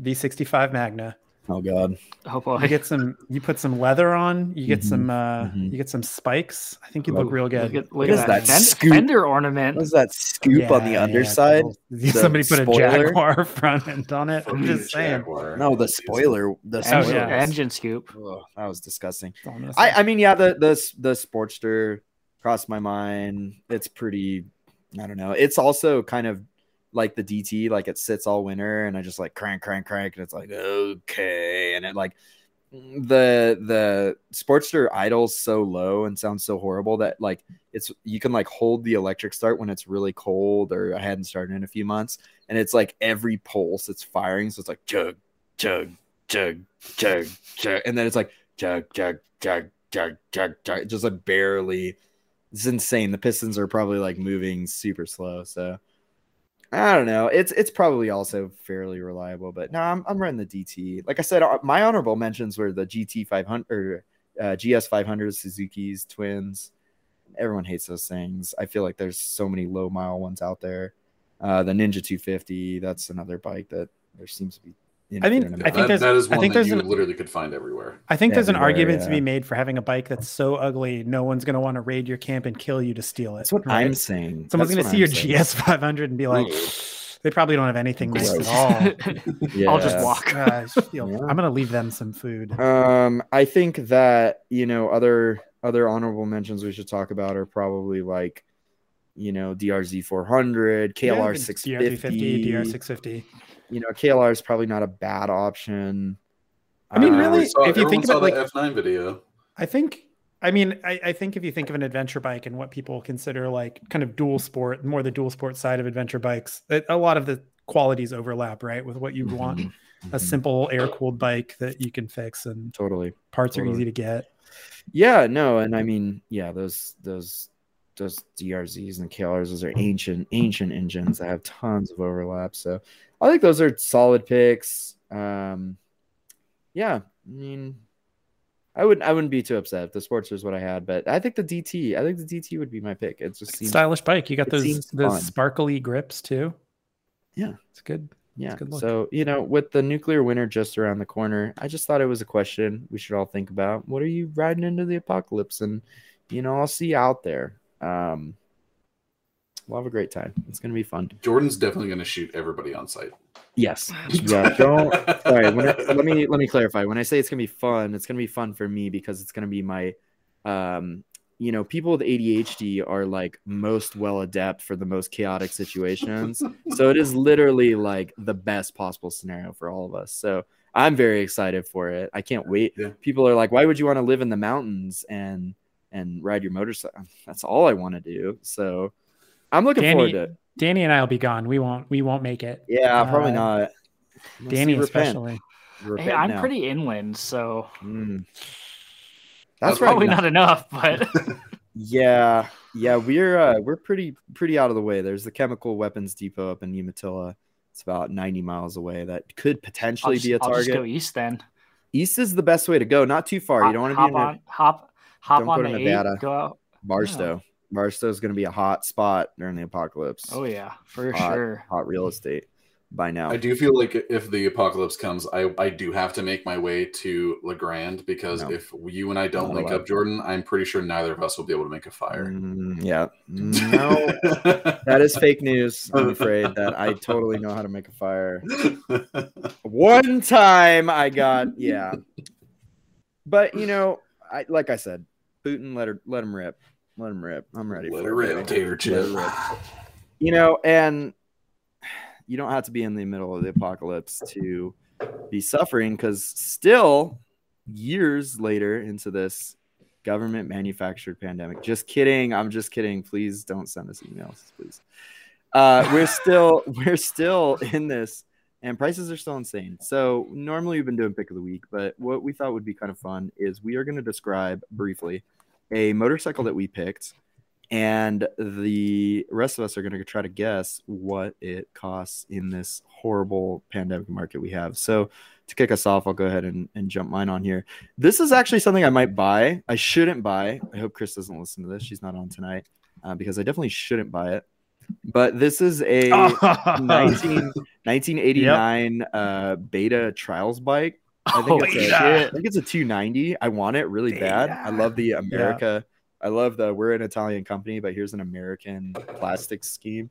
V65 Magna. Oh god, Oh boy. You get some. You put some leather on. You get Mhm. some. uh Mhm. You get some spikes. I think you Oh, look real good. Look at, look is at that, that Fen- scoop? fender ornament. what is that scoop on the Yeah, yeah, underside? cool. Somebody put a? Jaguar front end on it. I'm just saying. Jaguar. No, the spoiler. The Oh, spoiler. Engine, yeah. engine scoop. Ugh, that was disgusting. I'm gonna I, say. I mean, yeah, the the the Sportster crossed my mind. It's pretty. I don't know. It's also kind of like the DT, like it sits all winter, and I just like crank, crank, crank, and it's like okay, and it like the the Sportster idles so low and sounds so horrible that like it's you can like hold the electric start when it's really cold or I hadn't started in a few months, and it's like every pulse it's firing, so it's like chug, chug, chug, chug, chug, and then it's like chug, chug, chug, chug, chug, chug, just like barely. It's insane. The pistons are probably like moving super slow. So I don't know. It's it's probably also fairly reliable, but no, I'm I'm running the DT. Like I said, uh, my honorable mentions were the GT 500 or uh, GS 500, Suzuki's, Twins. Everyone hates those things. I feel like there's so many low mile ones out there. Uh, the Ninja 250, that's another bike that there seems to be. I mean, I think amount that, there's- that is I think that there's you an- literally could find everywhere. I think there's an Everywhere, argument to be made for having a bike that's so ugly, no one's going to want to raid your camp and kill you to steal it. That's what right? I'm saying. Someone's going to see your I'm saying. GS 500 and be like, they probably don't have anything nice Gross. at all. I'll just walk. Uh, I feel- Yeah. I'm going to leave them some food. Um, I think that you know other other honorable mentions we should talk about are probably like, you know, DRZ 400, KLR650, DR350, 650. DR650. You know, KLR is probably not a bad option. I mean, Uh, really, Everyone saw- if you think saw about, like- F9 video, I think, I mean, I, I think if you think of an adventure bike and what people consider like kind of dual sport, more the dual sport side of adventure bikes, it, a lot of the qualities overlap, right? With what you want Mhm. a simple air cooled bike that you can fix and totally. parts are easy to get. Yeah, no, and I mean, yeah, those those those DRZs and KLRs, those are ancient ancient engines that have tons of overlap. So I think those are solid picks. Um, yeah, I mean, I wouldn't I wouldn't be too upset if the Sportster is what I had, but I think the DT, I think the DT would be my pick. It's just seems Stylish bike. You got those those fun. sparkly grips too. Yeah. it's good. yeah. good look. So you know, with the nuclear winter just around the corner, I just thought it was a question we should all think about. What are you riding into the apocalypse? And you know, I'll see you out there. Um, we'll have a great time. It's gonna be fun. Jordan's definitely going to shoot everybody on site. Yes. Yeah. Don't. Sorry. When I, let me let me clarify. When I say it's gonna be fun, it's gonna be fun for me because it's gonna be my, um, you know, people with ADHD are like most well adept for the most chaotic situations. so it is literally like the best possible scenario for all of us. So I'm very excited for it. I can't wait. Yeah. People are like, why would you want to live in the mountains and and ride your motorcycle? That's all I want to do. So I'm looking Danny- forward to it. Danny and I will be gone. We won't. We won't make it. Yeah, probably Uh, not. We'll Danny especially. Hey, I'm now. pretty inland, so Mm. that's That's probably now. not enough. But Yeah, yeah, we're uh, we're pretty pretty out of the way. There's the chemical weapons depot up in Umatilla. It's about 90 miles away. That could I'll potentially just, be a I'll just target. go east then. East is the best way to go. Not too far. You don't want to be in on, hop, hop on go the to eight, go out. Barstow. Barstow is going to be a hot spot during the apocalypse. Oh yeah, for Hot. sure. Hot real estate by now. I do feel like if the apocalypse comes, I, I do have to make my way to La Grande because No. if you and I don't Not link allowed. up, Jordan, I'm pretty sure neither of us will be able to make a fire. Mm, yeah. No, that is fake news. I'm afraid that I totally know how to make a fire. One time I got yeah. But you know, I like I said, Putin, let her let him rip, let him rip. I'm ready. Let for it, rip, tater chip. rip. You know, and you don't have to be in the middle of the apocalypse to be suffering because still years later into this government manufactured pandemic. Just kidding. I'm just kidding. Please don't send us emails, please. Uh, we're still we're still in this and prices are still insane. So normally we've been doing pick of the week, but what we thought would be kind of fun is we are going to describe briefly a motorcycle that we picked, and the rest of us are going to try to guess what it costs in this horrible pandemic market we have. So to kick us off, I'll go ahead and, and jump mine on here. This is actually something I might buy. I shouldn't buy. I hope Chris doesn't listen to this. She's not on tonight uh, because I definitely shouldn't buy it. But this is a 19, 1989 uh, beta trials bike. I think, Oh, it's a. I think it's a 290. I want it really bad. I love the America. I love the we're an Italian company, but here's an American plastic scheme.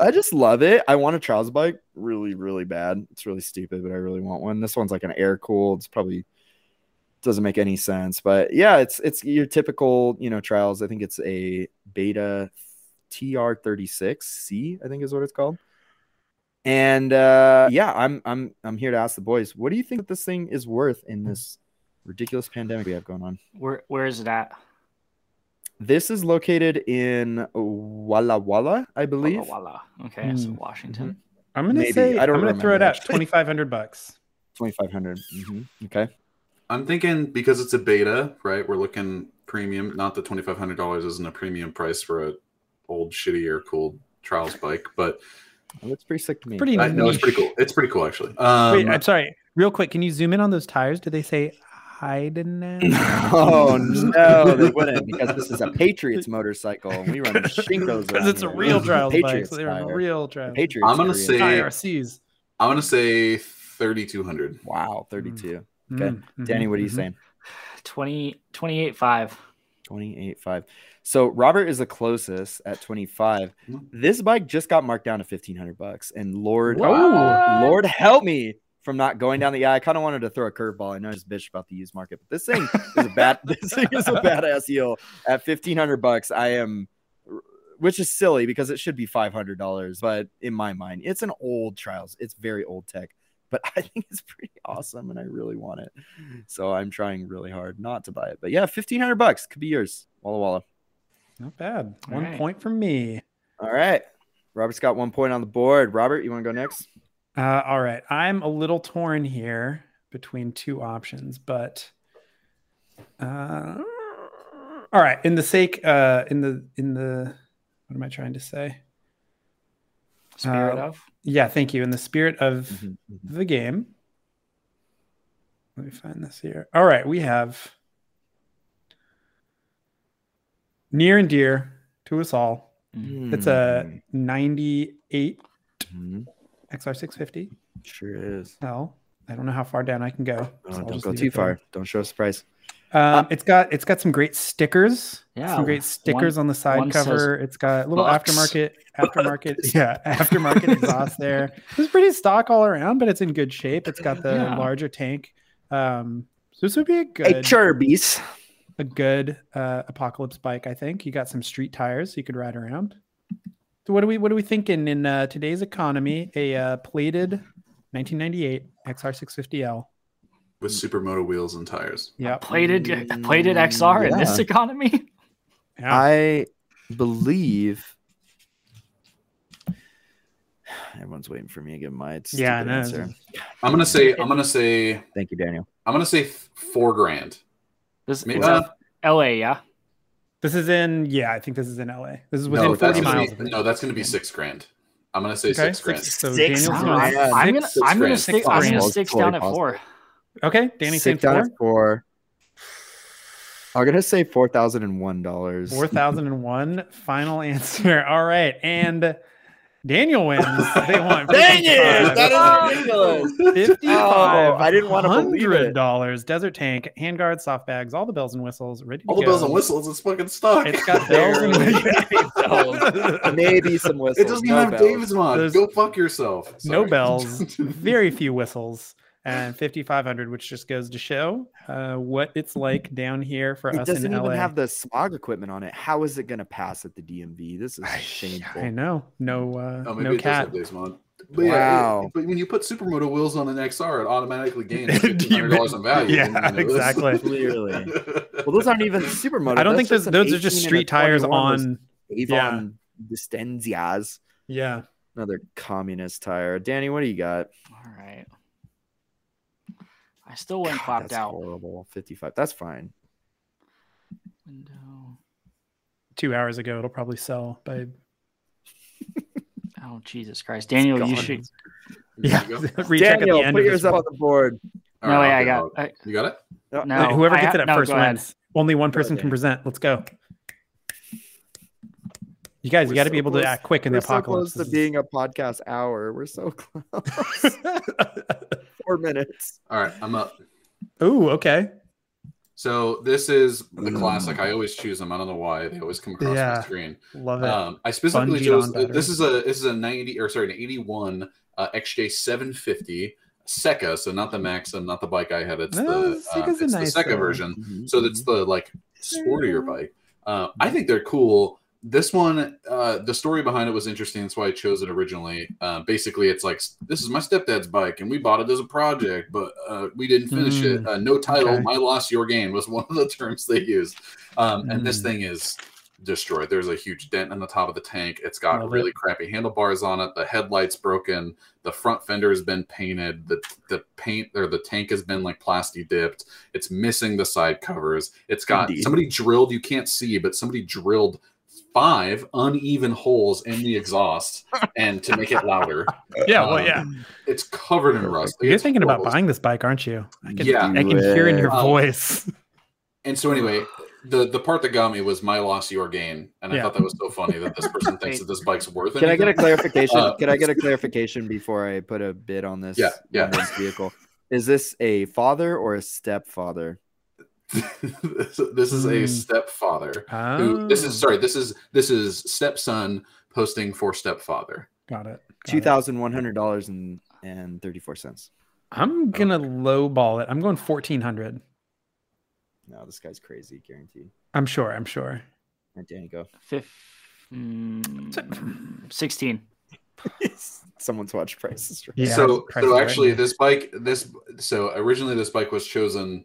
I just love it. I want a trials bike really, really bad. It's really stupid, but I really want one. This one's like an air cooled. It's probably doesn't make any sense, but yeah, it's it's your typical you know trials. I think it's a beta TR36C. I think is what it's called. And uh, yeah, I'm I'm I'm here to ask the boys, what do you think that this thing is worth in this ridiculous pandemic we have going on? Where where is it at? This is located in Walla Walla, I believe. Walla Walla. Okay, so Hmm. Washington. I'm gonna Maybe. say I don't I'm gonna throw it remember, at twenty five hundred bucks. 2500 Mhm. Okay. I'm thinking because it's a beta, right? We're looking premium. Not that twenty five hundred dollars isn't a premium price for a old shitty air cooled trials bike, but Well, that's pretty sick to me. Pretty I, no, it's pretty cool. It's pretty cool actually. Um, Wait, I'm sorry. Real quick, can you zoom in on those tires? Do they say Heidenau? oh no, they wouldn't because this is a Patriots motorcycle and we run Shinkos Because it's a real trials bike. So they're tire. real trials. Patriots. I'm gonna Korean. say- IRCs. I'm gonna say thirty two hundred. wow, 32. Mm, Okay. mhm, Danny, what are you mhm. saying? 20, 28.5. 28.5. So Robert is the closest at 25. Hmm. This bike just got marked down to 1500 bucks and Lord What? Lord help me from not going down the yeah, I kind of wanted to throw a curveball. I know I just bitched about the used market, but this thing is a bad this thing is a badass deal at 1500 bucks. I am which is silly because it should be $500, but in my mind, it's an old trials. It's very old tech, but I think it's pretty awesome and I really want it. So I'm trying really hard not to buy it. But yeah, 1500 bucks could be yours. Walla Walla. Not bad. All One right. point from me. All right. Robert's got one point on the board. Robert, you want to go next? Uh, all right. I'm a little torn here between two options, but uh, all right. In the sake, uh, in the in the what am I trying to say? Spirit Uh, of. Yeah, thank you. In the spirit of Mhm, mhm. the game. Let me find this here. All right, we have near and dear to us all. It's a 98 Mhm. XR650 Sure is. No, I don't know how far down I can go. Oh, so don't go too far. Don't show a surprise. Um, it's got it's got some great stickers. Yeah, some great stickers on the side cover. It's got a little Bucks. aftermarket aftermarket yeah aftermarket exhaust there. It's pretty stock all around, but it's in good shape. It's got the Yeah. larger tank. Um, so this would be a Hey, good Chirbies. A good uh, apocalypse bike. I think you got some street tires you could ride around. So what are we what are we thinking in uh, today's economy? A uh, plated 1998 XR650L. with supermoto wheels and tires. Yeah, plated a plated XR in this economy. yeah. I believe everyone's waiting for me to give my Yeah, I answer. I'm gonna say I'm gonna say Thank you, Daniel. I'm gonna say four grand. This is uh, LA, yeah. This is in yeah, I think this is in LA. This is within no, 40 gonna miles be, of no, that's gonna be six grand. I'm gonna say Okay, six grand. six- so Six Daniel's grand. going I'm gonna Six I'm gonna stick Six I'm gonna stick Totally down at possible. four. Okay, Danny saying Sit down four. at four. I'm gonna say four thousand and one dollars. Four thousand and one. Final answer. All right, and Daniel wins. They want Dang it! That is oh. ridiculous. Fifty-five. Oh, I didn't wanna believe it. dollars. Desert tank, handguard, soft bags, all the bells and whistles, ready to All the go. bells and whistles, it's fucking stuck. It's got bells and Barely. Maybe some whistles. It doesn't no even have bells. David's mod. There's Go fuck yourself. no bells, very few whistles. And 5500 which just goes to show uh, what it's like down here for us. It us doesn't in even LA. have the smog equipment on it. How is it going to pass at the DMV? This is I, shameful. I know. No uh, Oh, maybe no cat. have days mod. But yeah, Wow. it- but when you put supermoto wheels on an XR, it automatically gains Do you fifteen hundred dollars in value. Yeah, You know, exactly. Clearly. Well, those aren't even supermoto. I don't think those those are just 18 and a street tires on Avon Distanzias. yeah. Another communist tire. Danny, what do you got? All right. I still went God, clapped that's out. horrible. 55. That's fine. Window. Two hours ago it'll probably sell by Oh Jesus Christ, Daniel, you gone. should. yeah. You Daniel, at the end put of yours up on the board. All No, right, wait, I'll I get got. I, You got it? no, Whoever gets ha- it at no, first wins. Only one person can present. Let's go. You guys, We're you got to be able close- to act quick in We're the so apocalypse. close to being a podcast hour. We're so close. Four minutes. All right, I'm up. Ooh, okay. So this is the classic. I always choose them. I don't know why they always come across Yeah. my screen. Love it. Um, I specifically Bungee chose this is a this is a 90 or sorry an 81 uh, XJ 750 Seca. So not the Maxim, not the bike I had. It's No, the Seca's a it's nice the Seca though. version. Mhm. So it's the like sportier bike. Uh, I think they're cool. This one, uh, the story behind it was interesting. That's why I chose it originally. Uh, basically, it's like this is my stepdad's bike, and we bought it as a project, but uh, we didn't finish it. Uh, no title, okay. my loss, your gain was one of the terms they used. Um, and this Mm. thing is destroyed. There's a huge dent in the top of the tank. It's got Love really it. crappy handlebars on it. The headlights broken. The front fender has been painted. The the paint or the tank has been like plasti dipped. It's missing the side covers. It's got Indeed. somebody drilled. You can't see, but somebody drilled five uneven holes in the exhaust and to make it louder. yeah, well, um, yeah. It's covered in rust. You're It's thinking about buying this bike, aren't you? I can, Yeah. I can hear in your Uh, voice. And so anyway, the the part that got me was my loss, your gain, and I thought that was so funny that this person thinks that this bike's worth. It. Can I get a clarification? Uh, Can I get a clarification before I put a bid on this? Yeah, yeah. on this vehicle. Is this a father or a stepfather? This, this is a Hmm. stepfather. Who, this is Oh, sorry. This is this is stepson posting for stepfather. Got it. got Two it. thousand one hundred dollars and and thirty four cents. I'm gonna lowball it. I'm going fourteen hundred. No, this guy's crazy, guaranteed. I'm sure. I'm sure. All right, Danny, go. Fif- mm, 16. Someone's watched prices. Right? Yeah, so prices so actually now. this bike this so originally this bike was chosen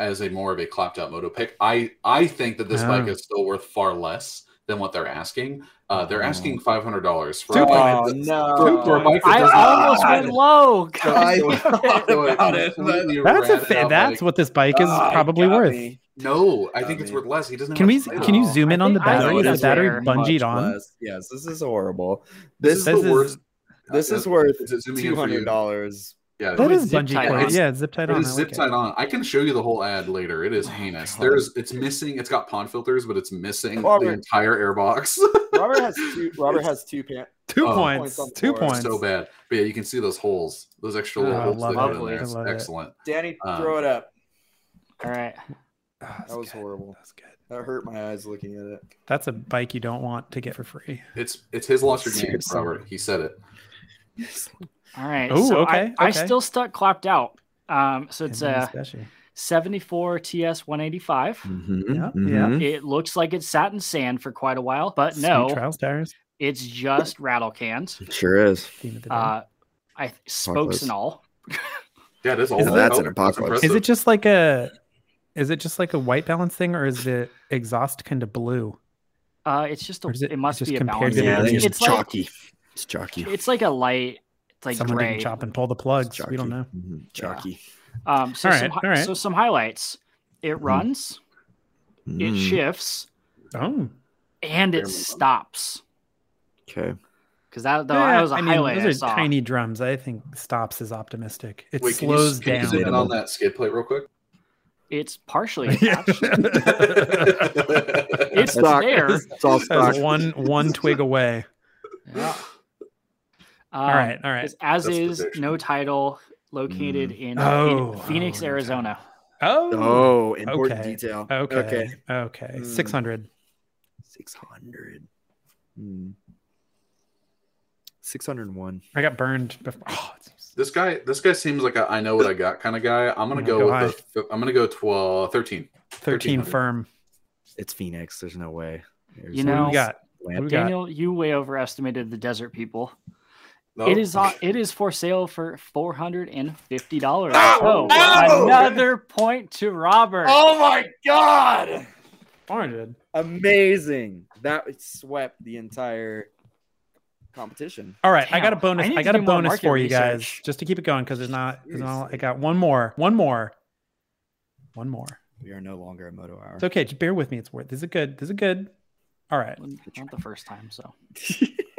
as a more of a clapped out moto pick. I I think that this bike Oh. is still worth far less than what they're asking. Uh, they're asking five hundred dollars for Two a bike no. for a bike that I does not- almost went low. I So it about it, completely That's a fa- that's bike. what this bike is Ah, probably worth. me. No, I think it's worth less. He doesn't. Can we can you Oh, zoom in on the battery? Is the battery fair. bungeed on? less. Yes, this is horrible. This, This is the is- worst. this is worth is it zooming in two for you? hundred dollars. Yeah, That With is zip bungee tie cord. on. Yeah, zip tied on. is I zip like tied it. on. I can show you the whole ad later. It is Oh, heinous. God. There's it's missing. It's got pond filters, but it's missing the entire airbox. Robert has two. Robert has two pants. Two Oh. points. Points Two points. so bad. But yeah, you can see those holes, those extra little Oh, holes love they it. in there. I It's love it. excellent. Danny, Um, throw it up. All right. Oh, That was good. horrible. That's good. That hurt my eyes looking at it. That's a bike you don't want to get for free. It's it's his loss or gain, Robert. He said it. All right. Ooh, so okay, I, I still stuck clapped out. Um, so it's Maybe a especially. 74 TS 185. Mm-hmm, Yeah, yeah. It looks like it sat in sand for quite a while, but Sweet no, trials tires. it's just rattle cans. Sure is. Theme of the day. Uh, I spokes and all. Yeah, it is all. Is that's an apocalypse. is it just like a? Is it just like a white balance thing, or is the exhaust kind of blue? Uh, it's just a, it it, must just be a compared balance. to Yeah, I other think it's, it's, it's like chalky. It's chalky. it's like a light, it's like Someone gray. didn't chop and pull the plugs. We don't know. Mhm, Chalky. Um, so All some right, hi- all right. so some highlights. It runs, it Mm, shifts, Oh, and it minimum. stops. Okay. Because that, that Yeah, was a I mean, highlight Those are saw. tiny drums. I think stops is optimistic. It Wait, can you, slows can you down. zoom in on that skid plate real quick? It's partially attached. it's Stock. there. It's all stock. One one twig away. Yeah. All right, all right. As That's is, no title, located in, Oh, in Phoenix, oh, Arizona. Oh, Oh, important Okay. detail. okay, Okay. okay. Hmm. Six hundred. 600. Hmm. 601. I got burned. Before. Oh, it's- This guy, this guy seems like a I know what I got kind of guy. I'm gonna Oh, go go with the, I'm gonna go 12, 13. 13 firm. It's Phoenix. There's no way. There's You know- we got? lamp- got? Daniel, you way overestimated the desert people. No? It is on. It is for sale for four hundred and fifty dollars. Oh, no! another point to Robert. Oh my god! Warranted. Amazing. That swept the entire competition. All right, I got a Damn, I bonus. I, got a bonus market for you guys, just to keep it going, because there's not. There's not. I got one more. One more. One more. We are no longer a moto hour. It's okay. Just bear with me. It's worth. This is good. This is good. All right. Not the first time, so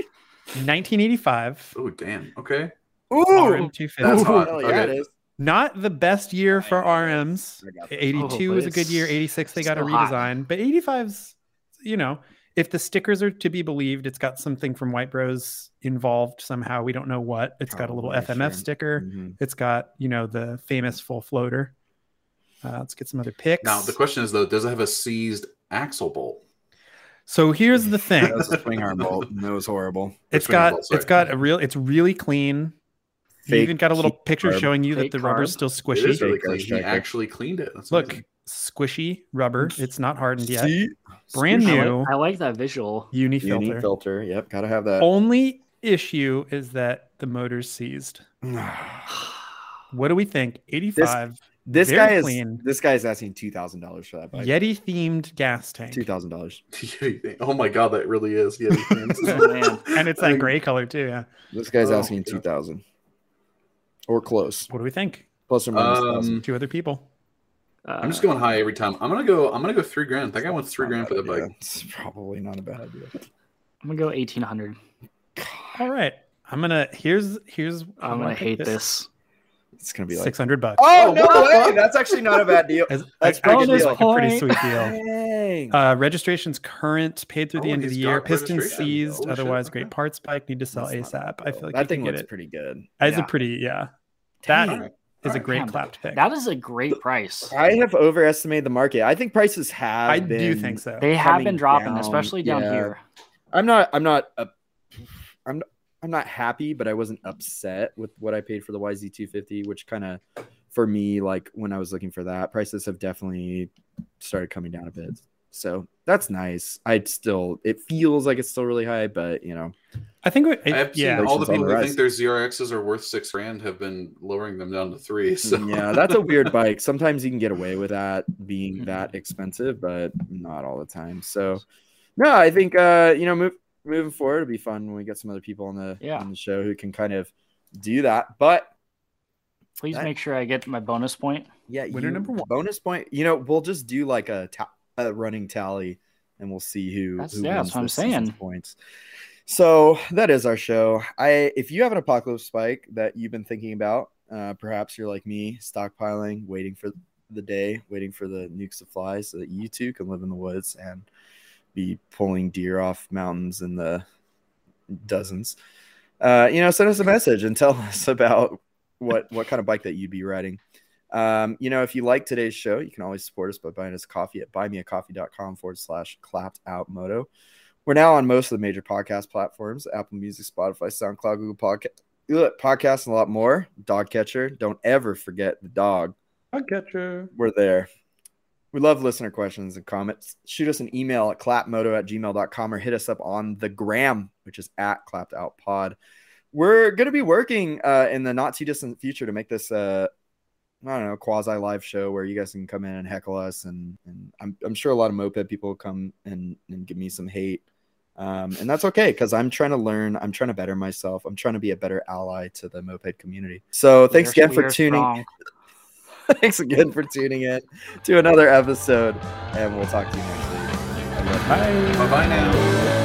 1985. Oh damn. Okay. Ooh, RM250. That's hot. Hell yeah, Okay. it is. Not the best year for RMs. I got this. 82 Oh, was a good year. 86 they got a still hot. redesign, but 85's you know, if the stickers are to be believed, it's got something from White Bros involved somehow. We don't know what. It's got a little Probably, FMF sure. sticker. Mhm. It's got, you know, the famous full floater. Uh, let's get some other picks. Now the question is though, does it have a seized axle bolt? So here's the thing. That was a swing arm bolt. and It was horrible. it's swing got bolt, it's got a real it's really clean. You even got a little picture carb. showing you that Fake the rubber's carb. still squishy. is really clean. He actually cleaned it. That's Look, amazing. squishy rubber. It's not hardened yet. See? Brand I new like, I like that visual. uni filter. Uni filter. filter. Yep, gotta have that. Only issue is that the motor's seized. What do we think? 85 This Very guy is clean. this guy is asking two thousand dollars for that bike. Yeti themed gas tank. Two thousand dollars. oh my god, that really is. Yeah. Oh. And it's that gray color too, yeah. This guy's Oh, asking yeah. two thousand, or close, What do we think? plus or minus Um. Two other people. Uh, I'm just going high every time. I'm gonna go. I'm gonna go three grand. That guy wants three grand for that bike. It's probably not a bad idea. I'm gonna go eighteen hundred. All right. I'm gonna here's here's I'm gonna hate this. It's gonna be like Six hundred bucks. Oh no way! That's actually not a bad deal. As- That's I- I pretty could good deal. a pretty sweet deal. Dang. Uh, registration's current, paid through the Oh, end of the year. got Pistons seized. Holy shit, Otherwise, okay. great parts bike. Need to sell That's ASAP. I feel like that you thing looks it. pretty good. It's Yeah. a pretty yeah. Dang. That Alright. is a great Damn, clapped pick. That is a great price. I have overestimated the market. I think prices have. I do think so. They have been dropping, down, especially down yeah. here. I'm not. I'm not. Uh, I'm. I'm not happy, but I wasn't upset with what I paid for the YZ250, which kind of, for me, like when I was looking for that, prices have definitely started coming down a bit. So that's nice. I'd still. It feels like it's still really high, but you know, I think it, I have seen yeah. all the people the who think their ZRXs are worth six grand have been lowering them down to three. So yeah, that's a weird bike. Sometimes you can get away with that being Mhm. that expensive, but not all the time. So, no, I think uh, you know, move, moving forward, it'll be fun when we get some other people on the Yeah. on the show who can kind of do that. But Please That- make sure I get my bonus point. yeah, Winner you- number one. bonus point. You know, we'll just do like a, ta- a running tally, and we'll see who That's- who yeah, wins that's what I'm saying. points. So that is our show. I if you have an apocalypse spike that you've been thinking about, uh, perhaps you're like me, stockpiling, waiting for the day, waiting for the nukes to fly, so that you too can live in the woods and be pulling deer off mountains in the dozens. Uh, you know, send us a message and tell us about what what kind of bike that you'd be riding. Um, you know, if you like today's show, you can always support us by buying us coffee at buymeacoffee.com forward slash clapped out moto. We're now on most of the major podcast platforms Apple Music, Spotify, SoundCloud, Google Podcast, Podcasts, and a lot more. Dog catcher. Don't ever forget the dog. Get you. We're there. We love listener questions and comments. Shoot us an email at clapmoto at gmail.com or hit us up on the gram, which is at clapped out pod. We're going to be working uh, in the not too distant future to make this, uh, I don't know, quasi live show where you guys can come in and heckle us. And, and I'm, I'm sure a lot of moped people will come and, and give me some hate. Um, and that's okay because I'm trying to learn. I'm trying to better myself. I'm trying to be a better ally to the moped community. So thanks We are- again for tuning. strong. Thanks again for tuning in to another episode, and we'll talk to you next week. Bye. bye bye now.